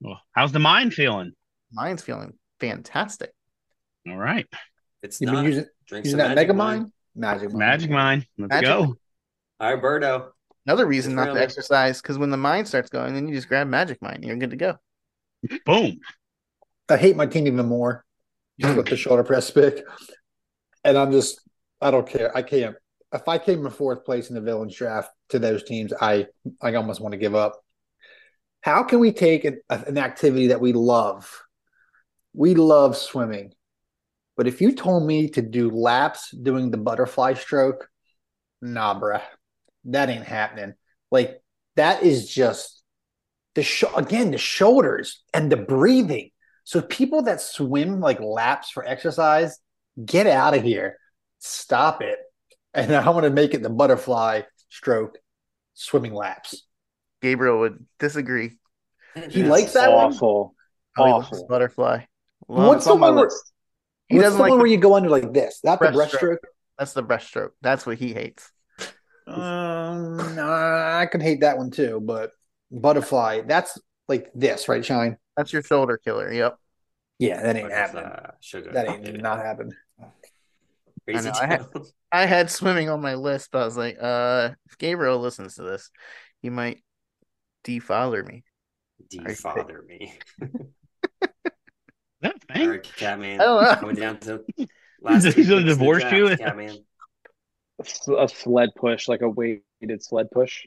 C: Well, how's the mind feeling?
E: Mine's feeling fantastic.
C: All right.
B: It's
F: You've
B: not.
F: been using
B: Drink
F: using
B: some
F: that
B: Magic
F: Mega
B: Mind.
F: Mind? Magic Mind.
C: Magic Mind. Let's
E: Magic
C: go.
B: All right, Birdo.
E: Another reason
B: Good
E: not
B: for
E: to exercise because when the mind starts going, then you just grab Magic Mind and you're good to go.
C: Boom.
F: I hate my team even more hmm. with the shoulder press pick. And I'm just, I don't care. I can't. If I came in fourth place in the villains draft to those teams, I I almost want to give up. How can we take an, an activity that we love? We love swimming. But if you told me to do laps doing the butterfly stroke, nah, bruh. That ain't happening. Like, that is just the sh- again, the shoulders and the breathing. So people that swim like laps for exercise, get out of here. Stop it. And I want to make it the butterfly stroke swimming laps.
E: Gabriel would disagree.
F: He likes that one?
G: Awful.
E: Oh, he loves
G: Awful.
E: butterfly.
F: What's the
G: on my
F: one where,
G: list.
E: He
F: what's
E: doesn't
F: the
E: like
F: one
E: the-
F: where you go under like this? That the
E: Breaststroke.
F: breaststroke?
E: That's the breaststroke. That's what he hates.
F: Um, I could hate that one too, but butterfly, that's like this, right, Shine?
E: That's your shoulder killer. Yep.
F: Yeah, that ain't
B: What is
F: happening.
B: that? Sugar.
F: That ain't
B: Yeah.
F: not happening.
E: I know, I had- I had swimming on my list, but I was like, uh, if Gabriel listens to this, he might defather me.
B: Defather me. [laughs]
C: That
B: All
C: thing?
B: Catman.
E: I don't know.
B: Coming down to [laughs]
C: He's gonna
B: two picks of the
C: divorce
B: draft,
C: you?
B: Catman.
G: A sled push, like a weighted sled push.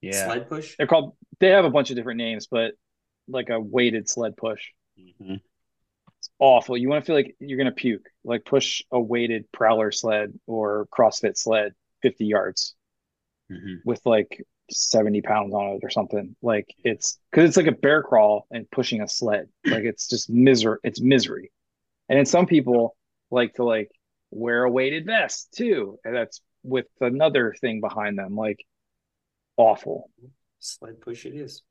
C: Yeah.
B: Sled push.
G: They're called. They have a bunch of different names, but like a weighted sled push.
C: Mhm.
G: It's awful. You want to feel like you're gonna puke. Like push a weighted prowler sled or CrossFit sled 50 yards
C: Mhm.
G: with like 70 pounds on it or something. Like it's because it's like a bear crawl and pushing a sled. Like it's just misery. It's misery. And then some people like to like wear a weighted vest too, and that's with another thing behind them. Like awful.
B: Sled push it is.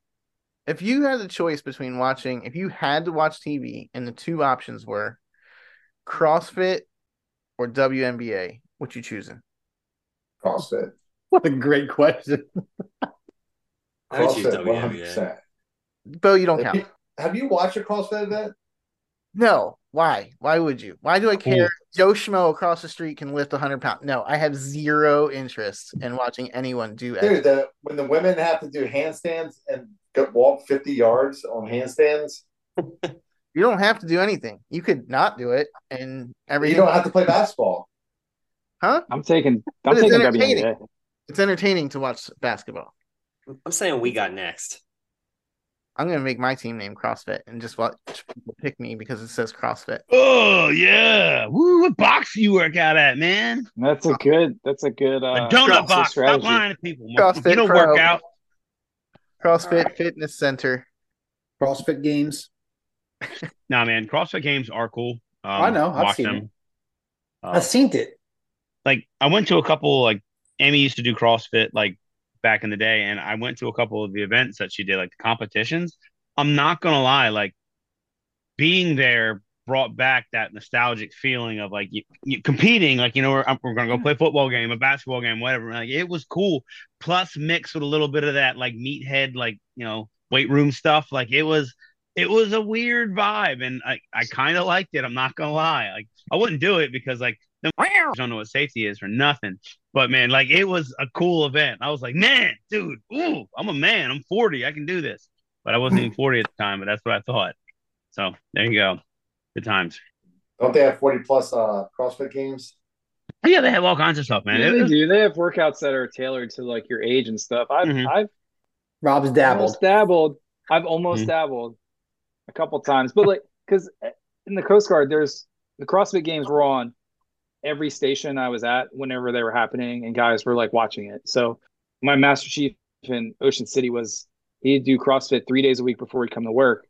E: If you had a choice between watching, if you had to watch TV and the two options were CrossFit or WNBA, what you choosing?
D: CrossFit.
F: What a great question. [laughs]
B: I would choose
D: CrossFit,
B: WNBA.
D: 100%.
E: Bo, you don't
D: Have
E: count.
D: you, have you watched a CrossFit event?
E: No. Why? Why would you? Why do I care? Joe Schmo across the street can lift 100 pounds. No, I have zero interest in watching anyone do it.
D: Dude, the, when the women have to do handstands and go, walk 50 yards on handstands, [laughs]
E: You don't have to do anything. You could not do it, and
D: you don't have to play basketball.
E: huh?
G: I'm taking. I'm
E: it's
G: taking
E: entertaining.
G: WNBA.
E: It's entertaining to watch basketball.
B: I'm saying we got next.
E: I'm gonna make my team name CrossFit and just watch people pick me because it says CrossFit.
C: Oh yeah. Woo, what box you work out at, man?
G: That's a good. That's a good.
C: The
G: Uh,
C: donut
G: CrossFit
C: box. Stop lying to people.
E: CrossFit
C: you don't
E: Pro.
C: work out.
E: CrossFit Fitness Center.
F: CrossFit games. [laughs]
C: Nah, man. CrossFit games are cool. Um,
F: I know, I've seen
C: them.
F: it.
C: Uh,
F: I've seen it.
C: like I went to a couple like Amy used to do CrossFit like back in the day, and I went to a couple of the events that she did, like the competitions. I'm not gonna lie, like being there brought back that nostalgic feeling of like you, you competing, like you know, we're, we're gonna go play a football game, a basketball game, whatever. Like it was cool. Plus, mixed with a little bit of that like meathead, like you know, weight room stuff. Like it was, it was a weird vibe, and I I kind of liked it. I'm not gonna lie. Like I wouldn't do it because like I [laughs] don't know what safety is for nothing. But man, like it was a cool event. I was like, man, dude, ooh, I'm a man. I'm 40. I can do this. But I wasn't even [laughs] 40 at the time, but that's what I thought. So there you go. Good times.
D: Don't they have 40 plus uh, CrossFit games?
C: Yeah, they have all kinds of stuff, man.
G: Yeah, they
C: was-
G: do. They have workouts that are tailored to like your age and stuff. I've
C: Mhm.
G: I've
F: Rob's dabbled.
G: almost dabbled. I've almost
C: Mhm.
G: dabbled a couple times, but like because in the Coast Guard, there's the CrossFit Games were on every station I was at whenever they were happening, and guys were like watching it. So my Master Chief in Ocean City was he'd do CrossFit three days a week before he'd come to work,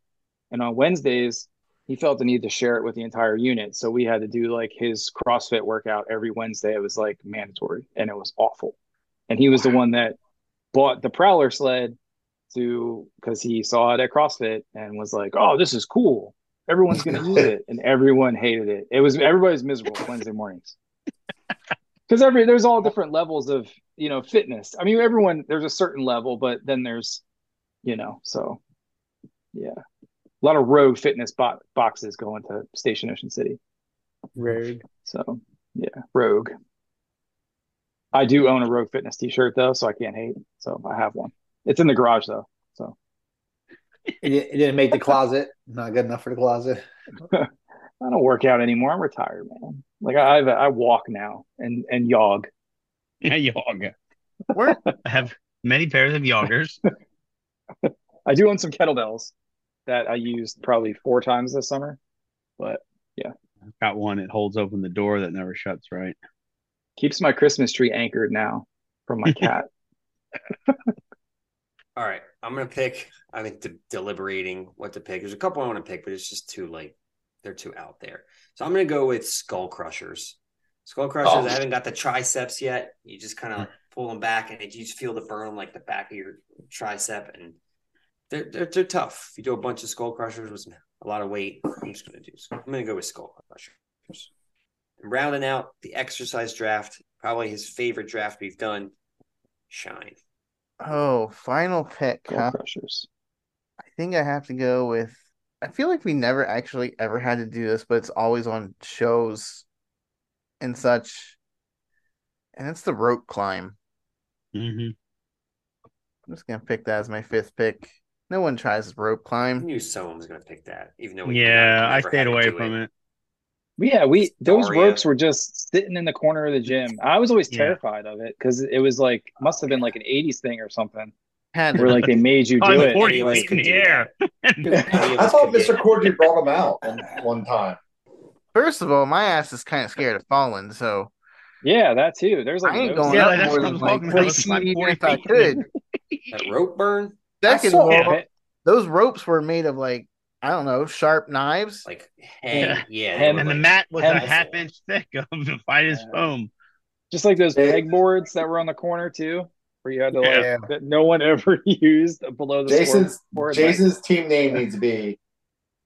G: and on Wednesdays he felt the need to share it with the entire unit. So we had to do like his CrossFit workout every Wednesday. It was like mandatory, and it was awful. And he was the one that bought the Prowler sled to because he saw it at CrossFit and was like, "Oh, this is cool. Everyone's gonna use [laughs] it," and everyone hated it. It was everybody's miserable [laughs] Wednesday mornings because every there's all different levels of you know fitness. I mean, everyone there's a certain level, but then there's you know so yeah, a lot of rogue fitness bo- boxes going to Station Ocean City.
F: Rogue.
G: So yeah, rogue. I do own a Rogue Fitness T-shirt though, so I can't hate. So I have one. It's in the garage though. So
F: It, didn't- make the closet. Not good enough for the closet. [laughs]
G: I don't work out anymore. I'm retired, man. Like I I've, I walk now and and jog.
C: Yeah, yog.
E: Where
C: I have many pairs of yoggers. [laughs]
G: I do own some kettlebells that I used probably four times this summer, but yeah.
C: I've got one It holds open the door that never shuts right.
G: keeps my Christmas tree anchored now from my [laughs] cat.
B: All right, I'm gonna pick. I think de- deliberating what to pick. There's a couple I want to pick, but it's just too late. They're too out there. So I'm gonna go with Skull Crushers. Skull Crushers.
D: Oh.
B: I haven't got the triceps yet. You just kind of like pull them back, and you just feel the burn like the back of your tricep, and they're they're, they're tough. If you do a bunch of Skull Crushers with a lot of weight, I'm just gonna do. I'm gonna go with Skull Crushers. And rounding out the exercise draft, probably his favorite draft we've done. Shine.
E: Oh, final pick,
G: Skull
E: huh?
G: crushers.
E: I think I have to go with. I feel like we never actually ever had to do this, but it's always on shows and such. And it's the rope climb.
C: hmm
E: I'm just gonna pick that as my fifth pick. No one tries rope climb.
B: I
E: climb.
B: knew someone was going to pick that, even though we
C: Yeah,
B: never
C: I stayed away
B: do
C: from it.
G: Yeah, we those
B: Daria.
G: ropes were just sitting in the corner of the gym. I was always
C: Yeah.
G: terrified of it because it was like must have been like an '80s thing or something,
E: Had
G: where like they [laughs] made you do it.
C: 40
B: Anyways,
C: in the air.
D: I thought Mr. Cordy brought him out one, one time.
E: first of all, my ass is kind of scared of falling, so
G: Yeah, that too. There's like
E: I ain't going
C: Yeah,
E: up more than like
C: talking about.
E: three
C: It's like
E: feet, if I could.
B: That rope burn,
E: Second of
D: saw-
E: all,
G: Yeah,
E: those ropes were made of like I don't know, sharp knives.
B: like hey, yeah,
G: Hem-
C: And
B: were
C: the mat was a half inch thick of [laughs] the finest
G: Yeah.
C: foam.
G: just like those
D: Yeah.
G: pegboards that were on the corner too, where you had to like
E: Yeah.
G: that no one [laughs] ever used below the
D: Jason's
G: scoreboard.
D: Jason's team name needs to be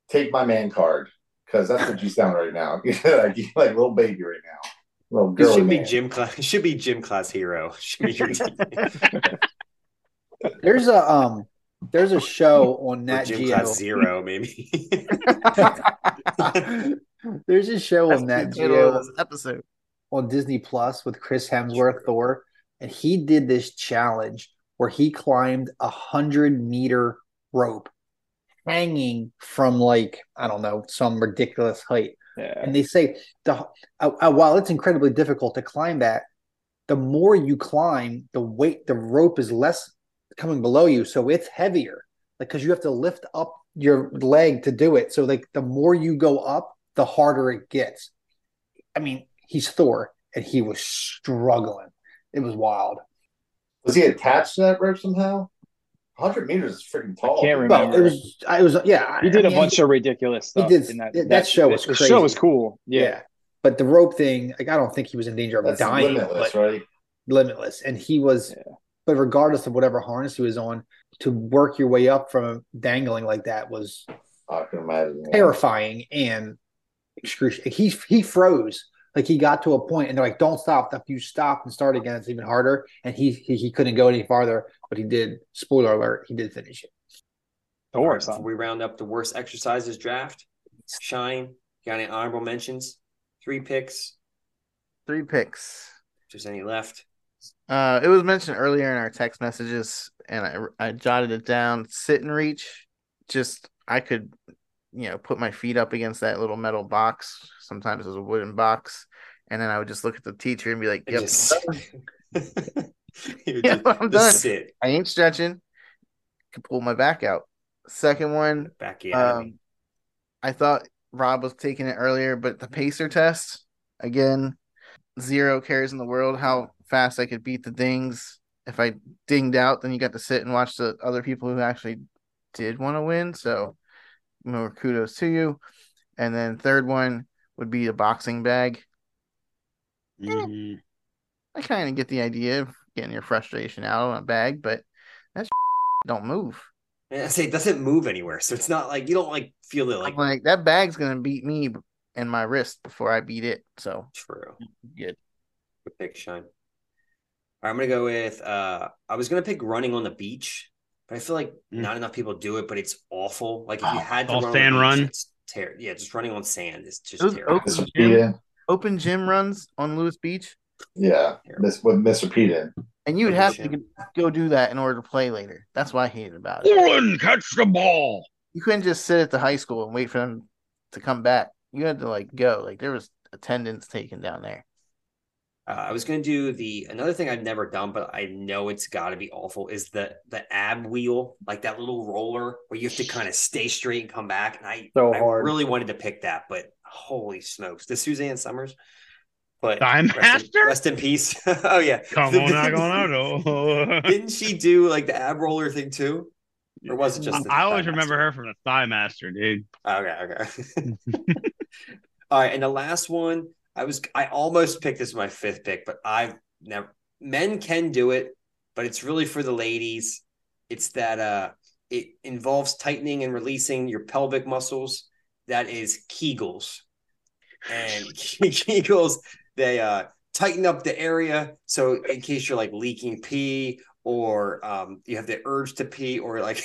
D: "Take My Man Card" because that's what you sound right now. [laughs] like you like little baby right now, little
B: It
D: girl.
B: should be gym class. Should be gym class hero. Should be your team.
F: There's a um there's a show on
B: Or
F: Nat
B: gym
F: Geo.
B: class zero, maybe. [laughs]
F: There's a show
E: That's
F: on
E: the
F: Nat
E: of
F: Geo
E: this episode.
F: on Disney Plus with Chris Hemsworth Thor, and he did this challenge where he climbed a hundred meter rope hanging from like I don't know some ridiculous height.
G: Yeah.
F: And they say the uh, uh, while it's incredibly difficult to climb that, the more you climb, the weight the rope is less coming below you, so it's heavier. Like because you have to lift up your leg to do it. So like the more you go up, the harder it gets. I mean, he's Thor, and he was struggling. It was wild.
D: Was he attached to that rope somehow? 100 meters is freaking tall.
G: I can't
F: Well,
G: remember.
F: it was. I was. Yeah,
G: He did
F: I
G: a
F: mean,
G: bunch of ridiculous stuff.
F: did-
G: in that,
F: that- that show was
G: the show was cool.
F: Yeah.
G: Yeah.
F: But the rope thing, like I don't think he was in danger of
D: That's
F: dying.
D: limitless,
F: but
D: right?
F: limitless, and he was.
G: Yeah.
F: But regardless of whatever harness he was on, to work your way up from dangling like that was
D: I can imagine. yeah.
F: terrifying and excruciating. He he froze. Like he got to a point, and they're like, "Don't stop." If you stop and start again, it's even harder. And he he, he couldn't go any farther, but he did. Spoiler alert: he did finish it.
B: All right, before we round up the worst exercises draft, Shine, got any honorable mentions? Three picks.
E: Three picks.
B: If there's any left.
E: Uh, it was mentioned earlier in our text messages, and I I jotted it down. Sit and reach. Just I could, you know, put my feet up against that little metal box. Sometimes it was a wooden box, and then I would just look at the teacher and be like, "Yep,
B: Just- [laughs] [laughs] just-
E: I'm done.
B: Sit.
E: I ain't stretching." Could pull my back out. Second one,
B: Back you out of me.
E: um, I thought Rob was taking it earlier, but the pacer test again, zero cares in the world how fast I could beat the dings. If I dinged out, then you got to sit and watch the other people who actually did want to win. So, more kudos to you. And then third one would be a boxing bag.
C: Mhm.
E: I kind of get the idea of getting your frustration out on a bag, but that don't move.
B: And I say it doesn't move anywhere, so it's not like you don't like feel it like
E: I'm like that bag's gonna beat me and my wrist before I beat it. So
B: true.
E: good.
B: Good pick, Shine. All right, I'm gonna go with. uh I was gonna pick running on the beach, but I feel like
C: Mm.
B: not enough people do it. But it's awful. Like if you
C: Oh,
B: had to
C: all
B: run on the
C: sand
B: beach,
C: run?
B: it's ter- Yeah, just running on sand is just
E: Those
B: terrible.
E: open
D: Mr.
E: gym,
D: Pete,
E: open gym runs on Lewes Beach,
D: yeah, Miss, with Mr. Pete in.
E: and you would have to go do that in order to play later. That's why I hated about it.
C: Orland, catch the ball.
E: You couldn't just sit at the high school and wait for them to come back. You had to like go. Like there was attendance taken down there.
B: Uh, I was gonna do the another thing I've never done, but I know it's got to be awful. Is the the ab wheel, like that little roller where you have to kind of stay straight and come back. And I
F: So
B: I
F: hard.
B: really wanted to pick that, but holy smokes, the Suzanne Somers. But
C: Time
B: rest in, rest in peace. [laughs] oh yeah,
C: Come on, not going [laughs] out.
B: Didn't she do like the ab roller thing too, or was it just? the
C: I always remember
B: Master?
C: her from the Thigh Master, dude.
B: Okay, okay. [laughs] All right, and the last one, I was I almost picked this as my fifth pick, but I've never men can do it, but it's really for the ladies. It's that uh it involves tightening and releasing your pelvic muscles. That is Kegels. And [laughs] [laughs] Kegels, they uh tighten up the area so in case you're like leaking pee or um you have the urge to pee or like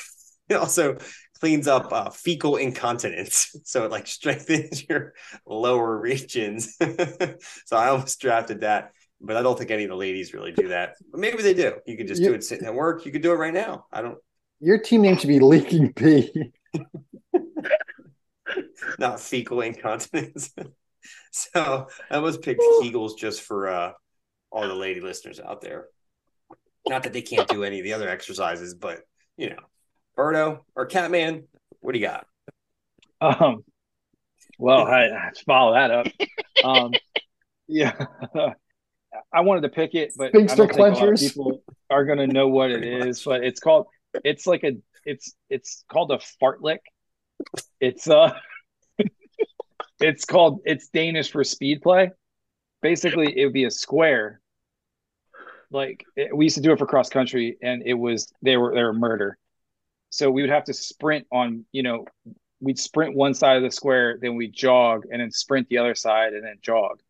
B: [laughs] also cleans up uh, fecal incontinence. [laughs] So it like strengthens [laughs] your lower regions. [laughs] So i almost drafted that but i don't think any of the ladies really do that. But maybe they do. You could just do it sitting at work. You could do it right now. I don't
F: Your team name should be Leaking Pee.
B: not fecal incontinence. So i almost picked kegels just for uh all the lady listeners out there. Not that they can't do any of the other exercises but you know Birdo or Catman, what do you got?
G: Um, well, I, I follow that up. [laughs] Um, yeah, [laughs] I wanted to pick it, but I
F: Sphincter
G: don't think a lot of
F: clenchers.
G: people are going to know what it is. But it's called. It's like a. It's it's called a fartlick. It's uh. [laughs] it's called. It's Danish for speed play. Basically, it would be a square. Like it, we used to do it for cross country, and it was they were they were murder. So we would have to sprint on, you know, we'd sprint one side of the square, then we'd jog, and then sprint the other side, and then jog.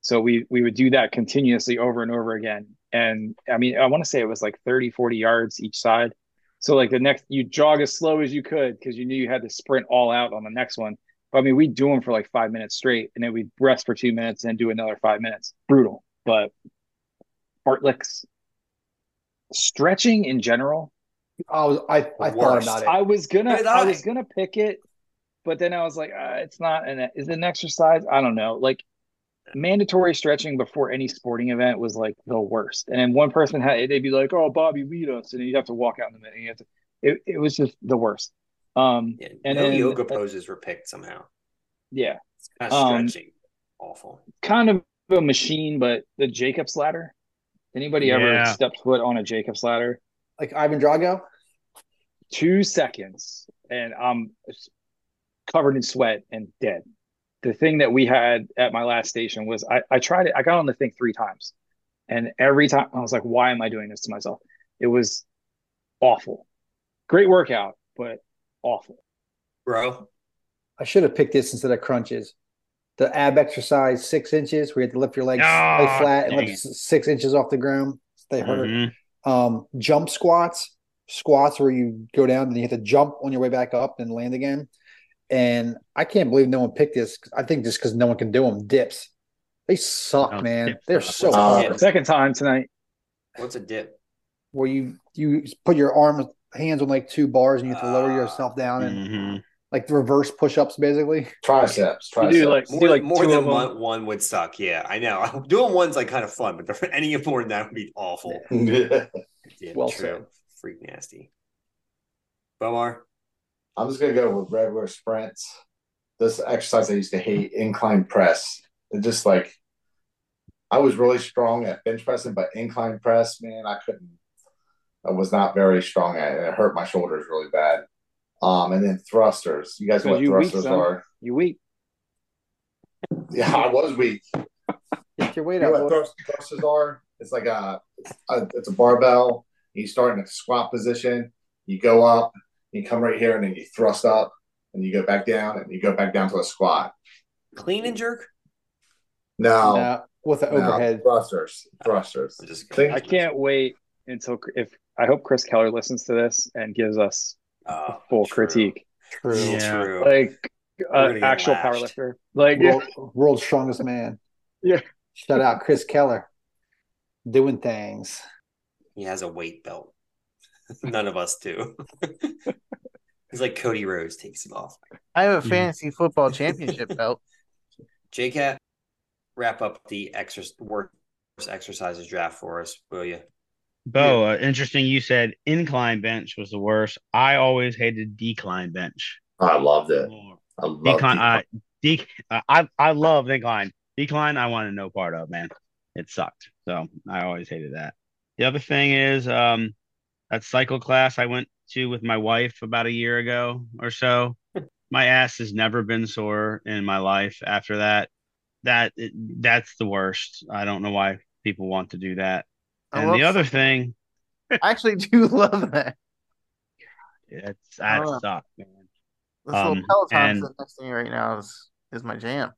G: So we we would do that continuously over and over again. And I mean, I want to say it was like 30, 40 yards each side. So like the next, you jog as slow as you could because you knew you had to sprint all out on the next one. But I mean, we'd do them for like five minutes straight, and then we'd rest for two minutes and do another five minutes. Brutal, but fartlicks, stretching in general.
F: I was I, I thought
B: Worst.
F: about it.
G: I was gonna
B: Did
G: I
B: I?
G: was gonna pick it, but then I was like, uh, it's not an is it an exercise? I don't know. Like mandatory stretching before any sporting event was like the worst. And then one person had they'd be like, "Oh, Bobby, lead us," and then you'd have to walk out in the minute. And you have to. It it was just the worst. Um,
B: Yeah,
G: And
B: no
G: then-
B: yoga poses were picked somehow.
G: yeah,
B: It's kind of
G: Um,
B: stretching. Awful.
G: kind of a machine, but the Jacob's ladder. Anybody ever stepped foot on a Jacob's ladder?
F: Like Ivan Drago.
G: two seconds and I'm covered in sweat and dead. The thing that we had at my last station was I, I tried it, I got on the thing three times. And every time I was like, why am I doing this to myself? It was awful. Great workout, but awful.
B: Bro,
F: I should have picked this instead of crunches. the ab exercise six inches where you have to lift your legs
C: Oh,
F: lay flat and lift s- six inches off the ground. They hurt.
C: Mhm.
F: Um, jump squats, squats where you go down and you have to jump on your way back up and land again. And I can't believe no one picked this. I think just because no one can do them. Dips, they suck,
C: Oh,
F: man.
C: dips
F: They're
C: suck.
F: so
B: What's
F: hard.
B: dip?
G: Second time tonight.
B: What's a dip?
F: Where you you put your arms, hands on like two bars, and you have to lower
B: Ah.
F: yourself down and
C: Mhm.
F: Like reverse push-ups, basically.
D: Triceps.
G: You
D: Triceps.
G: do like
B: More,
G: do like
B: more
G: two
B: than one, one would suck. Yeah, I know. [laughs] Doing one's like kind of fun, but [laughs] any more than that would be awful. [laughs]
D: Yeah.
B: Yeah,
F: Well
B: true.
F: said.
B: Freak nasty. Bomar.
D: I'm just gonna go with regular sprints. This exercise I used to hate, incline press. It just like I was really strong at bench pressing, but incline press, man, I couldn't. I was not very strong at it. It hurt my shoulders really bad. Um, and then thrusters. You guys know what
G: You weak,
D: thrusters are?
G: You weak. [laughs]
D: Yeah, I was weak.
F: Get your weight
D: You know
F: up.
D: what thrusters are? It's like a, it's a, it's a barbell. You start in a squat position. You go up. You come right here, and then you thrust up, and you go back down, and you go back down to a squat.
B: Clean and jerk?
D: No,
F: Nah, with the
D: no,
F: overhead.
D: thrusters, thrusters.
B: I'm just
G: I can't wait until if I hope Chris Keller listens to this and gives us
B: Oh,
G: full
B: true.
G: critique.
F: True.
C: Yeah.
B: True.
G: Like
B: gonna
G: uh, actual
B: lashed.
G: powerlifter. Like
F: World, [laughs] world's strongest man.
G: Yeah.
F: Shout out Chris Keller. Doing things.
B: He has a weight belt. [laughs] None of us do. [laughs] He's like Cody Rhodes takes him off.
E: I have a
C: Mhm.
E: fantasy football championship belt.
B: JCat, wrap up the exercise worst exercises draft for us, will you?
C: Bo, uh, interesting. You said incline bench was the worst. I always hated decline bench.
D: I loved it. I loved
C: Decline, uh, dec- uh, I I love incline. Decline, I wanted no part of. Man, it sucked. So I always hated that. The other thing is, um, that cycle class I went to with my wife about a year ago or so. [laughs] My ass has never been sore in my life after that. That that's the worst. I don't know why people want to do that.
E: I
C: And the other thing, [laughs]
E: I actually do [laughs] love that.
C: it's that
E: Oh.
C: sucked, man.
E: This
C: Um,
E: little Peloton
C: and-
E: sitting next to me right now is is my jam.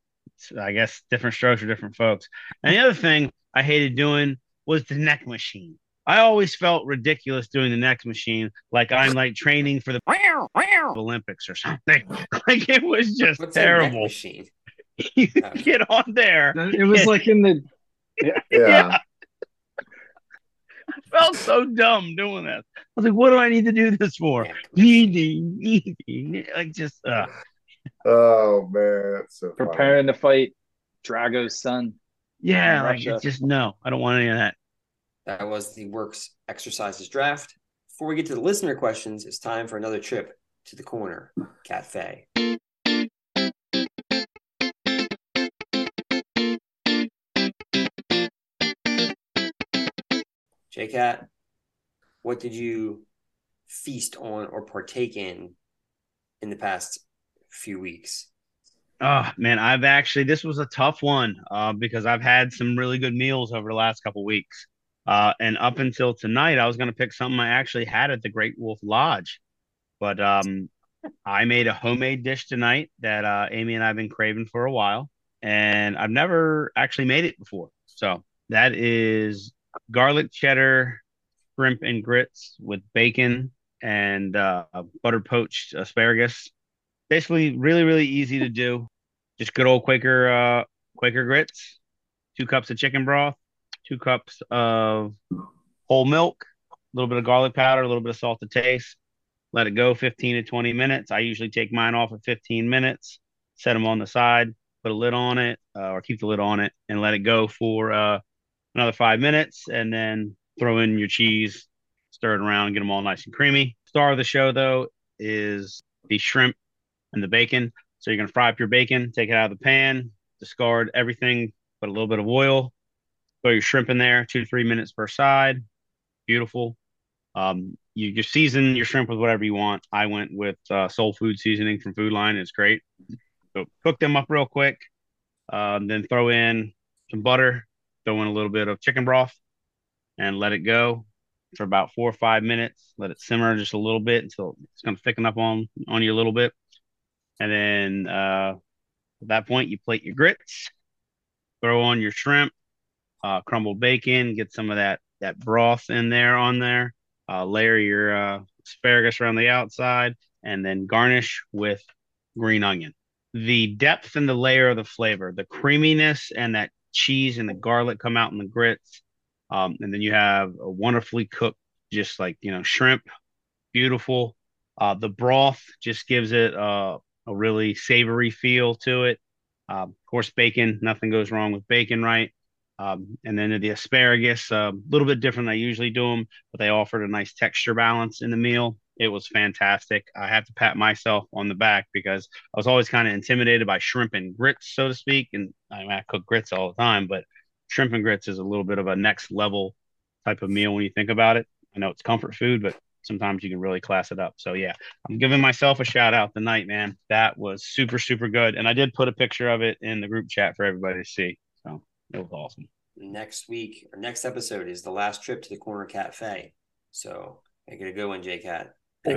C: I guess different strokes for different folks. And the other thing I hated doing was the neck machine. I always felt ridiculous doing the neck machine, like I'm like training for the [laughs] Olympics or something. Like it was just
B: What's a neck
C: terrible.
B: machine?
C: You get on there.
G: it was like in the
D: yeah.
C: I felt so dumb doing this. I was like, what do I need to do this for?
B: Neck
C: Needy, needy. Like just uh
D: Oh man, that's so funny.
G: preparing to fight Drago's son.
C: yeah, like it's just no, I don't want any of that.
B: That was the works exercises draft. Before we get to the listener questions, it's time for another trip to the corner cafe. JCat, what did you feast on or partake in in the past few weeks?
C: Oh man, I've actually this was a tough one uh, because I've had some really good meals over the last couple weeks. Uh, and up until tonight, I was going to pick something I actually had at the Great Wolf Lodge, but um, I made a homemade dish tonight that uh, Amy and I've been craving for a while, and I've never actually made it before. So that is garlic cheddar shrimp and grits with bacon and uh, butter poached asparagus. Basically really really easy to do. Just good old quaker uh quaker grits two cups of chicken broth two cups of whole milk a little bit of garlic powder a little bit of salt to taste. Let it go 15 to 20 minutes. I usually take mine off at 15 minutes set them on the side put a lid on it uh, or keep the lid on it and let it go for uh another five minutes and then throw in your cheese stir it around get them all nice and creamy star of the show though is the shrimp and the bacon. So you're going to fry up your bacon, take it out of the pan, discard everything, put a little bit of oil, throw your shrimp in there, two to three minutes per side. Beautiful. Um, you just season your shrimp with whatever you want. I went with uh, soul food seasoning from Food Lion. It's great. So cook them up real quick. Um, then throw in some butter, throw in a little bit of chicken broth, and let it go for about four or five minutes. Let it simmer just a little bit until it's going to thicken up on on you a little bit and then uh, At that point, you plate your grits, throw on your shrimp, uh, crumbled bacon, get some of that that broth in there on there. Uh, layer your uh, asparagus around the outside, and then garnish with green onion. The depth and the layer of the flavor, the creaminess and that cheese and the garlic come out in the grits. Um, and then you have a wonderfully cooked, just like you know, shrimp, beautiful. Uh, the broth just gives it uh, a really savory feel to it. Uh, of course, bacon. Nothing goes wrong with bacon, right? Um, and then the asparagus, a little bit different I usually do them, but they offered a nice texture balance in the meal. It was fantastic. I have to pat myself on the back because I was always kind of intimidated by shrimp and grits, so to speak. And I, mean, I cook grits all the time, but shrimp and grits is a little bit of a next level type of meal when you think about it. I know it's comfort food, but sometimes you can really class it up. So yeah, I'm giving myself a shout out tonight, man. That was super, super good. And I did put a picture of it in the group chat for everybody to see. So it was awesome.
B: Next week or next episode is the last trip to the corner cafe. So make it a good one, JCat.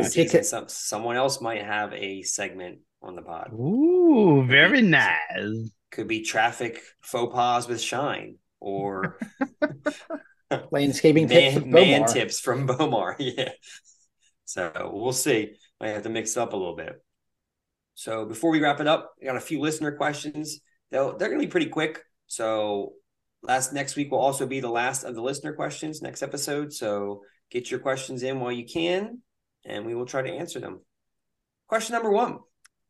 B: Season, some, someone else might have a segment on the pod.
C: Ooh, very be, nice.
B: Could be traffic faux pas with Shine or [laughs]
F: landscaping
B: man,
F: tips,
B: man tips from Bomar. [laughs] Yeah. So we'll see. I have to mix it up a little bit. So before we wrap it up, I got a few listener questions. They'll, they're going to be pretty quick. So last next week will also be the last of the listener questions next episode. So get your questions in while you can, and we will try to answer them. Question number one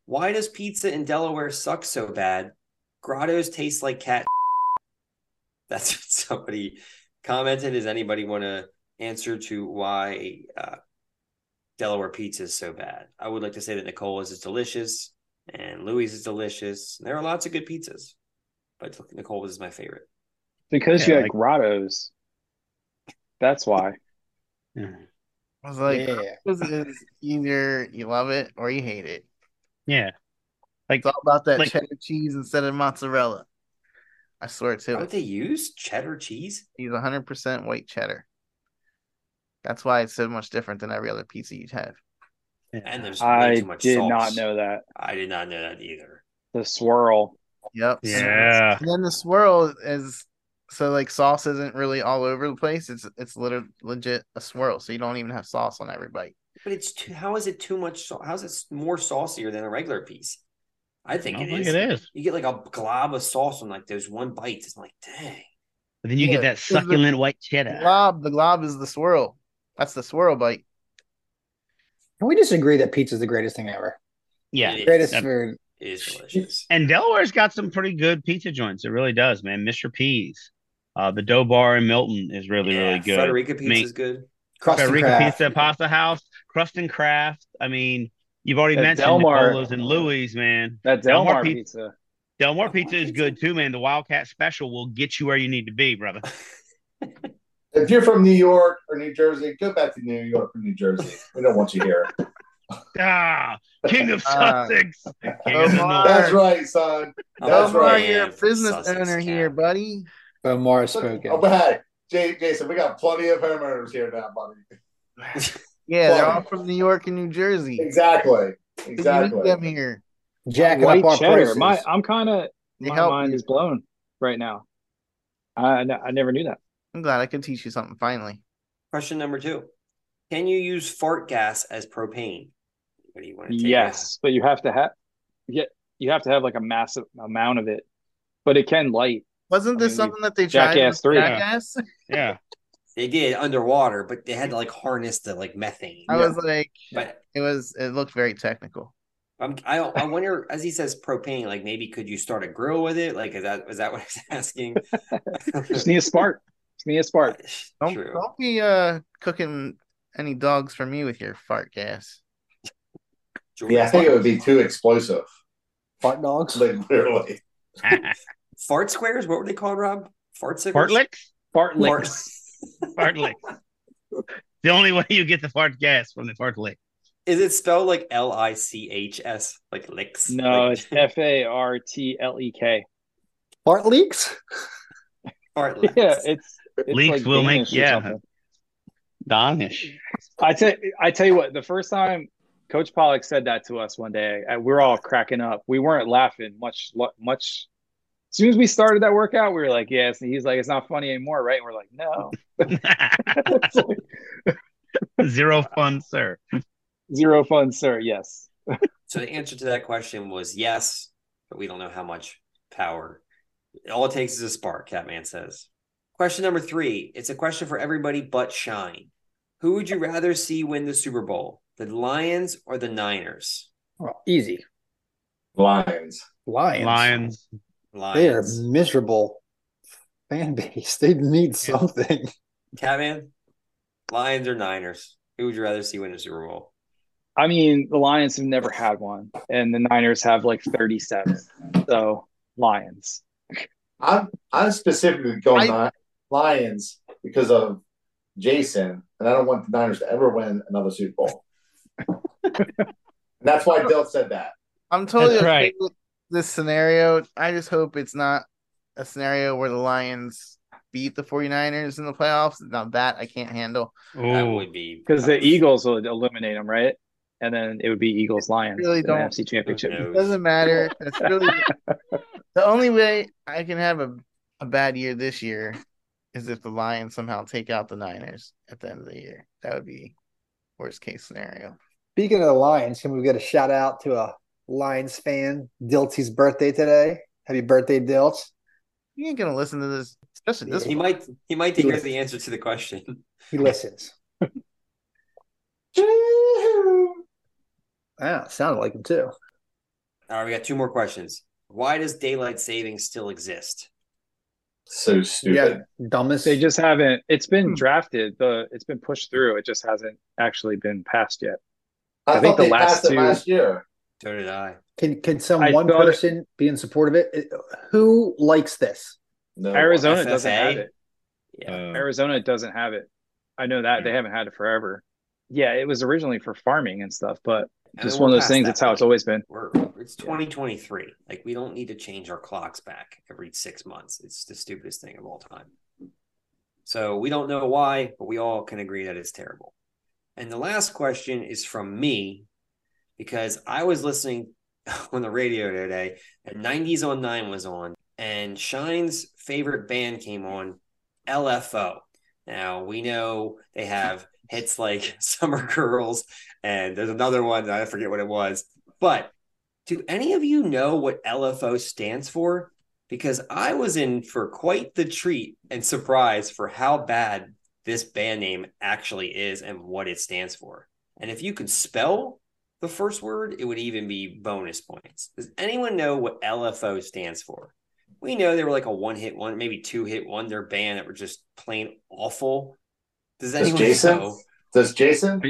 B: Why does pizza in Delaware suck so bad? Grotto's taste like cat. [laughs] That's what somebody commented. Does anybody want to answer to why uh, Delaware pizza is so bad? I would like to say that Nicola's is delicious and Louis is delicious. There are lots of good pizzas, but Nicola's is my favorite.
G: Because yeah, you had like, Grotto's. That's why. [laughs]
E: I was like, yeah. [laughs] is either you love it or you hate it.
C: Yeah. Like
E: it's all about that like, cheddar cheese instead of mozzarella. I swear to
B: What they use? Cheddar cheese?
E: He's 100% white cheddar. That's why it's so much different than every other pizza you'd have.
B: And there's
G: I too much salt. I did sauce. not know that.
B: I did not know that either.
G: The swirl.
E: Yep.
C: Yeah.
E: And then the swirl is so like sauce isn't really all over the place. It's it's literally legit a swirl, so you don't even have sauce on every bite.
B: But it's too, how is it too much? How is it more saucier than a regular piece? I think I it is.
C: It is.
B: You get like a glob of sauce on like those one bites. It's like dang.
C: But then you yeah, get that succulent the, white cheddar.
E: The glob, the glob is the swirl. That's the swirl bite.
F: Can we just agree that pizza is the greatest thing ever?
C: Yeah,
F: greatest food.
B: It is delicious.
C: And Delaware's got some pretty good pizza joints. It really does, man. Mr. P's. Uh, the dough bar in Milton is really, yeah, really good.
B: Frederica pizza I mean, is good.
C: Crust Frederica Pizza Pasta House, Crust and Craft. I mean, you've already that mentioned Delmar, Nicola's and Louis, man.
G: That Delmar, Delmar pizza. pizza.
C: Delmar pizza is good too, man. The Wildcat Special will get you where you need to be, brother. [laughs]
D: if you're from New York or New Jersey, go back to New York or New Jersey. We don't want you here. [laughs]
C: ah, King of uh, [laughs] Sussex. Uh, King
D: of That's right, son. That's
E: Omar, right. You're a business Sussex owner here, buddy.
F: But more spoken.
D: Oh, but hey, Jason, we got plenty of homeowners here now, buddy. [laughs]
E: yeah, they're all from New York and New Jersey.
D: Exactly. Exactly.
E: them here.
F: Jack White up our cheddar.
G: Prices. My, I'm kind of my mind you. is blown right now. I I never knew that.
E: I'm glad I could teach you something finally.
B: Question number two: Can you use fart gas as propane?
G: What do you want to take? Yes, but you have to have yeah, you have to have like a massive amount of it, but it can light.
E: Wasn't this I mean, something that they tried? Jackass three.
C: Jackass? [laughs]
B: Yeah. They did underwater, but they had to like harness the like methane.
E: I was like, but it was it looked very technical.
B: I'm, I I wonder, as he says, propane. Like maybe could you start a grill with it? Like is that is that what he's [laughs] asking?
G: Just need a spark. Just need a spark.
E: Don't True. don't be uh cooking any dogs for me with your fart gas.
D: Yeah, I think it would be too explosive.
F: Fart dogs, [laughs] like,
D: literally.
B: Fart squares. What were they called, Rob? Fart
C: Fart licks.
G: Fart licks. [laughs]
C: fart licks. The only way you get the fart gas from the fart lick.
B: Is it spelled like L I C H S, like licks?
G: No,
B: like...
G: it's F A R T L E K.
F: Fart leaks.
B: Fart [laughs] leaks.
G: Yeah, it's, it's
C: leaks like will make yeah. Danish.
G: I tell I tell you what, the first time Coach Pollock said that to us one day. We were all cracking up. We weren't laughing much. Much. As soon as we started that workout, we were like, "Yes." And he's like, "It's not funny anymore, right?" And we're like, "No." Like, [laughs]
C: Zero fun, sir.
G: Zero fun, sir. Yes.
B: So the answer to that question was yes, but we don't know how much power. All it takes is a spark, Catman says. Question number three. It's a question for everybody but Shine. Who would you rather see win the Super Bowl? The Lions or the Niners?
F: Well, easy.
D: Lions.
F: Lions.
C: Lions.
F: They are miserable fan base. [laughs] They need something.
B: Catman? Lions or Niners? Who would you rather see win the Super Bowl?
G: I mean, the Lions have never had one, and the Niners have like 37. So, Lions.
D: I'm I'm specifically going
E: I-
D: Lions because of Jason, and I don't want the Niners to ever win another Super Bowl. [laughs] and that's why Bill said that.
E: I'm totally
C: That's
E: okay
C: right.
E: with this scenario. I just hope it's not a scenario where the Lions beat the 49ers in the playoffs. Now that I can't handle.
B: That would be
G: Because the. Eagles would eliminate them, right? And then it would be Eagles Lions
E: Really
G: in
E: don't-
G: NFC Championship.
E: It doesn't matter. It's really [laughs] the only way I can have a, a bad year this year is if the Lions somehow take out the Niners at the end of the year. That would be worst case scenario.
F: Speaking of the Lions, can we get a shout out to a Lions fan? Diltsy's birthday today. Happy birthday, Dilt.
E: You ain't gonna listen to this, especially this
B: He
E: one.
B: might he might hear the answer to the question.
F: He listens. Yeah, [laughs] sounded like him too.
B: All right, we got two more questions. Why does daylight savings still exist?
D: So stupid.
F: Yeah, dumbest.
G: They just haven't. It's been
E: Hmm.
G: drafted. The it's been pushed through. It just hasn't actually been passed yet.
D: I,
G: I think the last
D: passed
G: two-
D: last year.
B: So did I.
F: Can can some
G: I
F: one
G: thought it-
F: person be in support of it? It- Who likes this?
D: No,
G: Arizona
B: FFA?
G: doesn't have it.
B: Yeah.
C: Uh,
G: Arizona doesn't have it. I know that they haven't had it forever. Yeah, it was originally for farming and stuff, but just one of those things.
B: that
G: It's how it's always been.
B: We're it's 2023. Like we don't need to change our clocks back every six months. It's the stupidest thing of all time. So we don't know why, but we all can agree that it's terrible. And the last question is from me because I was listening [laughs] on the radio today and 90s on 9 was on and Shine's favorite band came on LFO. Now we know they have hits like [laughs] Summer Girls and there's another one I forget what it was. But do any of you know what LFO stands for? Because I was in for quite the treat and surprise for how bad this band name actually is and what it stands for. And if you could spell the first word, it would even be bonus points. Does anyone know what LFO stands for? We know they were like a one hit one, maybe two hit wonder band that were just plain awful. Does
D: Does
B: anyone
D: Jason?
B: know?
D: Does Jason?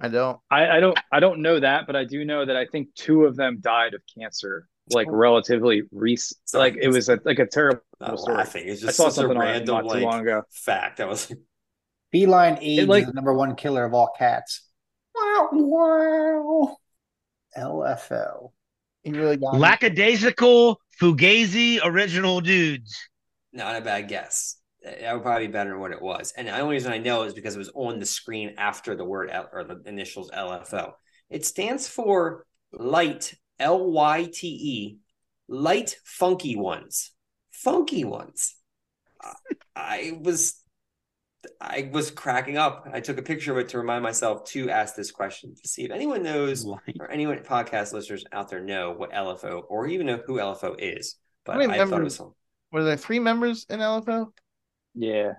E: I don't.
G: I, I don't I don't know that, but I do know that I think two of them died of cancer, like
B: Oh.
G: relatively recent.
B: Sorry,
G: Like it was a, like a terrible oh,
B: Not
G: story.
B: laughing. It's
G: I saw
B: such a
G: something on it
B: random
G: not too long ago.
B: fact. That was
F: Feline AIDS
G: like-
F: is the number one killer of all cats. Wow, wow. LFO.
E: You really got me.
C: Lackadaisical Fugazi original dudes.
B: not a bad guess. That would probably be better than what it was. And the only reason I know is because it was on the screen after the word L, or the initials LFO. It stands for light, L Y T E, light funky ones. Funky ones. I- I was I was cracking up. I took a picture of it to remind myself to ask this question to see if anyone knows or anyone podcast listeners out there know what LFO or even know who LFO is. But
E: How many
B: I thought it
E: members-
B: was some
E: Were there three members in LFO?
G: Yeah.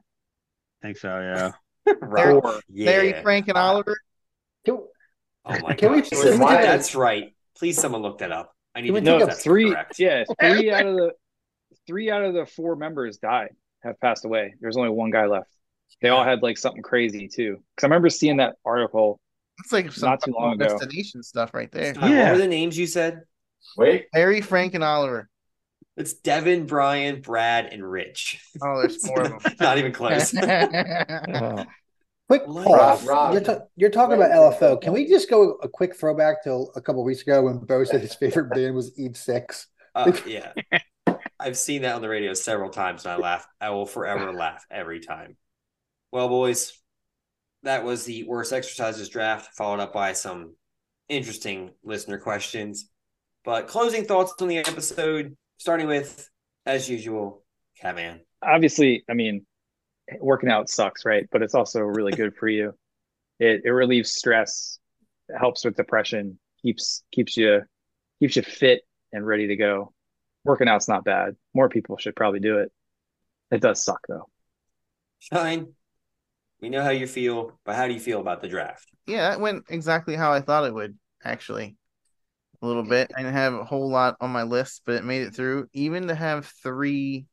C: think so, yeah. [laughs]
B: Rob.
G: Four.
E: Larry,
B: Yeah.
E: Frank, and
B: Wow.
E: Oliver.
F: Can-
B: Oh my
F: Can we-
B: gosh.
F: we
B: If that's right. Please someone look that up. I need
F: Can
B: to know if that's
G: three
B: correct.
G: yeah, [laughs] three out of the three out of the four members died, have passed away. There's only one guy left. They all had like something crazy too. Because I remember seeing that article.
E: That's like some
G: Not too long ago.
E: destination stuff right there.
B: Scott, What were the names you said?
D: Wait,
E: Harry, Frank, and Oliver.
B: It's Devin, Brian, Brad, and Rich.
E: Oh, there's more of [laughs] them.
B: Not even close. [laughs]
F: Quick pause.
D: Rob,
F: You're, ta- you're talking
D: Wait,
F: about LFO. Can we just go a quick throwback to a couple weeks ago when Bo said his favorite [laughs] band was Eve Six?
B: Uh, yeah. I've seen that on the radio several times and I laugh. I will forever laugh every time. Well, boys, that was the worst exercises draft, followed up by some interesting listener questions. But closing thoughts on the episode, starting with, as usual, Catman.
G: Obviously, I mean, working out sucks, right? But it's also really good for you. It it relieves stress, it helps with depression, keeps keeps you keeps you fit and ready to go. Working out's not bad. More people should probably do it. It does suck though.
B: Shine. We know how you feel, but how do you feel about the draft?
E: Yeah, that went exactly how I thought it would, actually. A little bit. I didn't have a whole lot on my list, but it made it through. Even to have three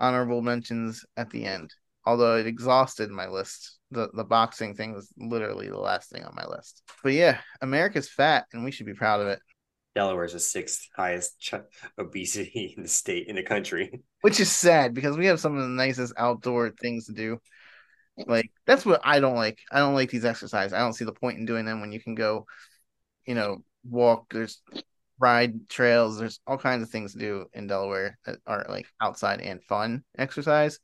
E: honorable mentions at the end, although it exhausted my list. The the boxing thing was literally the last thing on my list. But yeah, America's fat, and we should be proud of it.
B: Delaware's the sixth highest ch- obesity [laughs] in the state in the country.
E: Which is sad because we have some of the nicest outdoor things to do. Like that's what I don't like. I don't like these exercises. I don't see the point in doing them when you can go, you know, walk. There's ride trails. There's all kinds of things to do in Delaware that are like outside and fun exercise.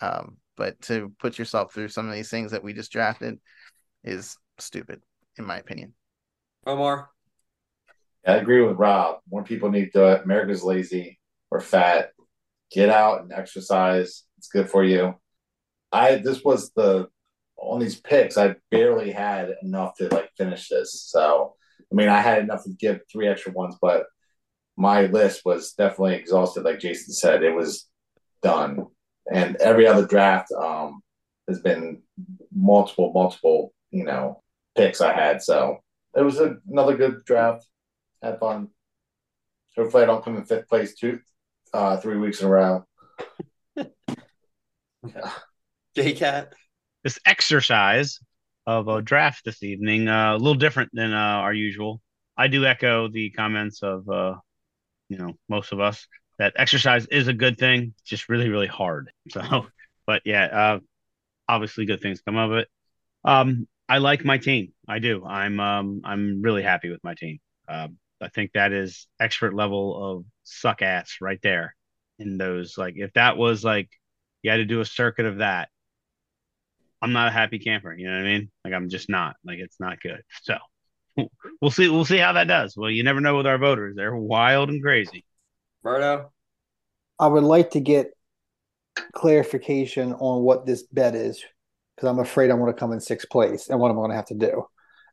E: Um, but to put yourself through some of these things that we just drafted is stupid, in my opinion.
B: Omar,
D: I agree with Rob. More people need to do it. America's lazy or fat. Get out and exercise. It's good for you. I this was the on these picks. I barely had enough to like finish this. So I mean, I had enough to give three extra ones, but my list was definitely exhausted. Like Jason said, it was done. And every other draft um, has been multiple, multiple, you know, picks I had. So it was a, another good draft. Had fun. Hopefully, I don't come in fifth place two, uh, three weeks in a row. [laughs]
B: JCat.
C: This exercise of a draft this evening, uh, a little different than uh, our usual. I do echo the comments of, uh, you know, most of us that exercise is a good thing, just really, really hard. [laughs] So, but yeah, uh, obviously good things come of it. Um, I like my team. I do. I'm, um, I'm really happy with my team. Um, I think that is expert level of suck ass right there in those. Like, if that was like, you had to do a circuit of that, I'm not a happy camper. You know what I mean? Like, I'm just not. Like, it's not good. So, [laughs] we'll see. We'll see how that does. Well, you never know with our voters; they're wild and crazy.
B: Berto.
F: I would like to get clarification on what this bet is because I'm afraid I'm going to come in sixth place and what I'm going to have to do.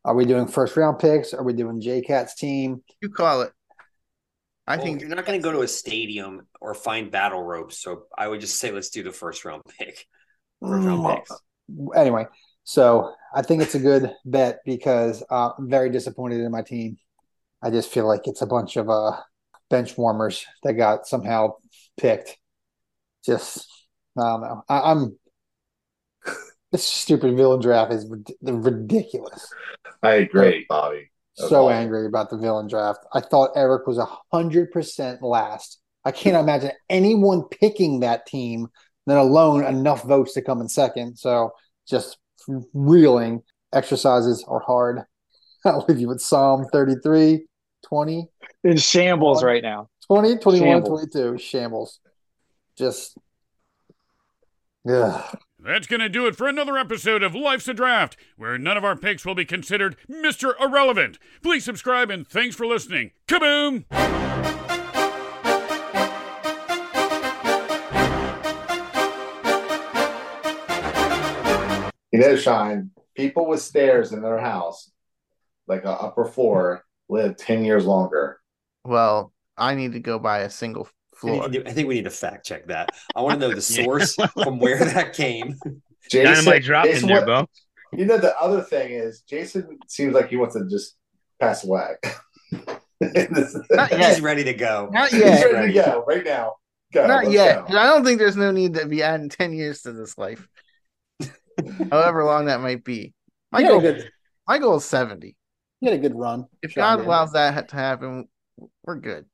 F: Are we doing first round picks? Are we doing JCat's team?
E: You call it. I
B: Well,
E: think
B: you're not going to go to a stadium or find battle ropes, so I would just say let's do the first round pick. First round
F: Mm,
B: picks.
F: Anyway, so I think it's a good bet because uh, I'm very disappointed in my team. I just feel like it's a bunch of uh, bench warmers that got somehow picked. Just I don't know. I, I'm [laughs] this stupid villain draft is rid- ridiculous.
D: I agree, Bobby. That's
F: so angry about the villain draft. I thought Eric was a hundred percent last. I can't imagine anyone picking that team, let alone enough votes to come in second. So just reeling. Exercises are hard. [laughs] I'll leave you with Psalm 33, 20,
G: In shambles right now.
F: 20, 21,
G: Shambles.
F: 22. Shambles. Just Yeah.
A: That's going to do it for another episode of Life's a Draft, where none of our picks will be considered Mr. Irrelevant. Please subscribe and thanks for listening. Kaboom!
D: You know, Shine, people with stairs in their house, like a upper floor, live 10 years longer.
E: well, I need to go buy a single floor.
B: to do- I think we need to fact check that. I want to know the [laughs] source from where that came. [laughs]
C: Dynamite drop in
D: Jason
C: there,
D: wa-
C: Bo.
D: You know, the other thing is, Jason seems like he wants to just pass away. [laughs] This-
B: He's ready to go.
E: Not
D: He's
E: yet.
D: ready to go right now. Go.
E: Not yet.
D: go.
E: I don't think there's no need to be adding 10 years to this life. [laughs] However long that might be. My
F: You had a
E: goal,
F: good,
E: my goal is 70.
F: you had a good run.
E: If
F: Sean
E: God
F: did.
E: allows that to happen, we're good.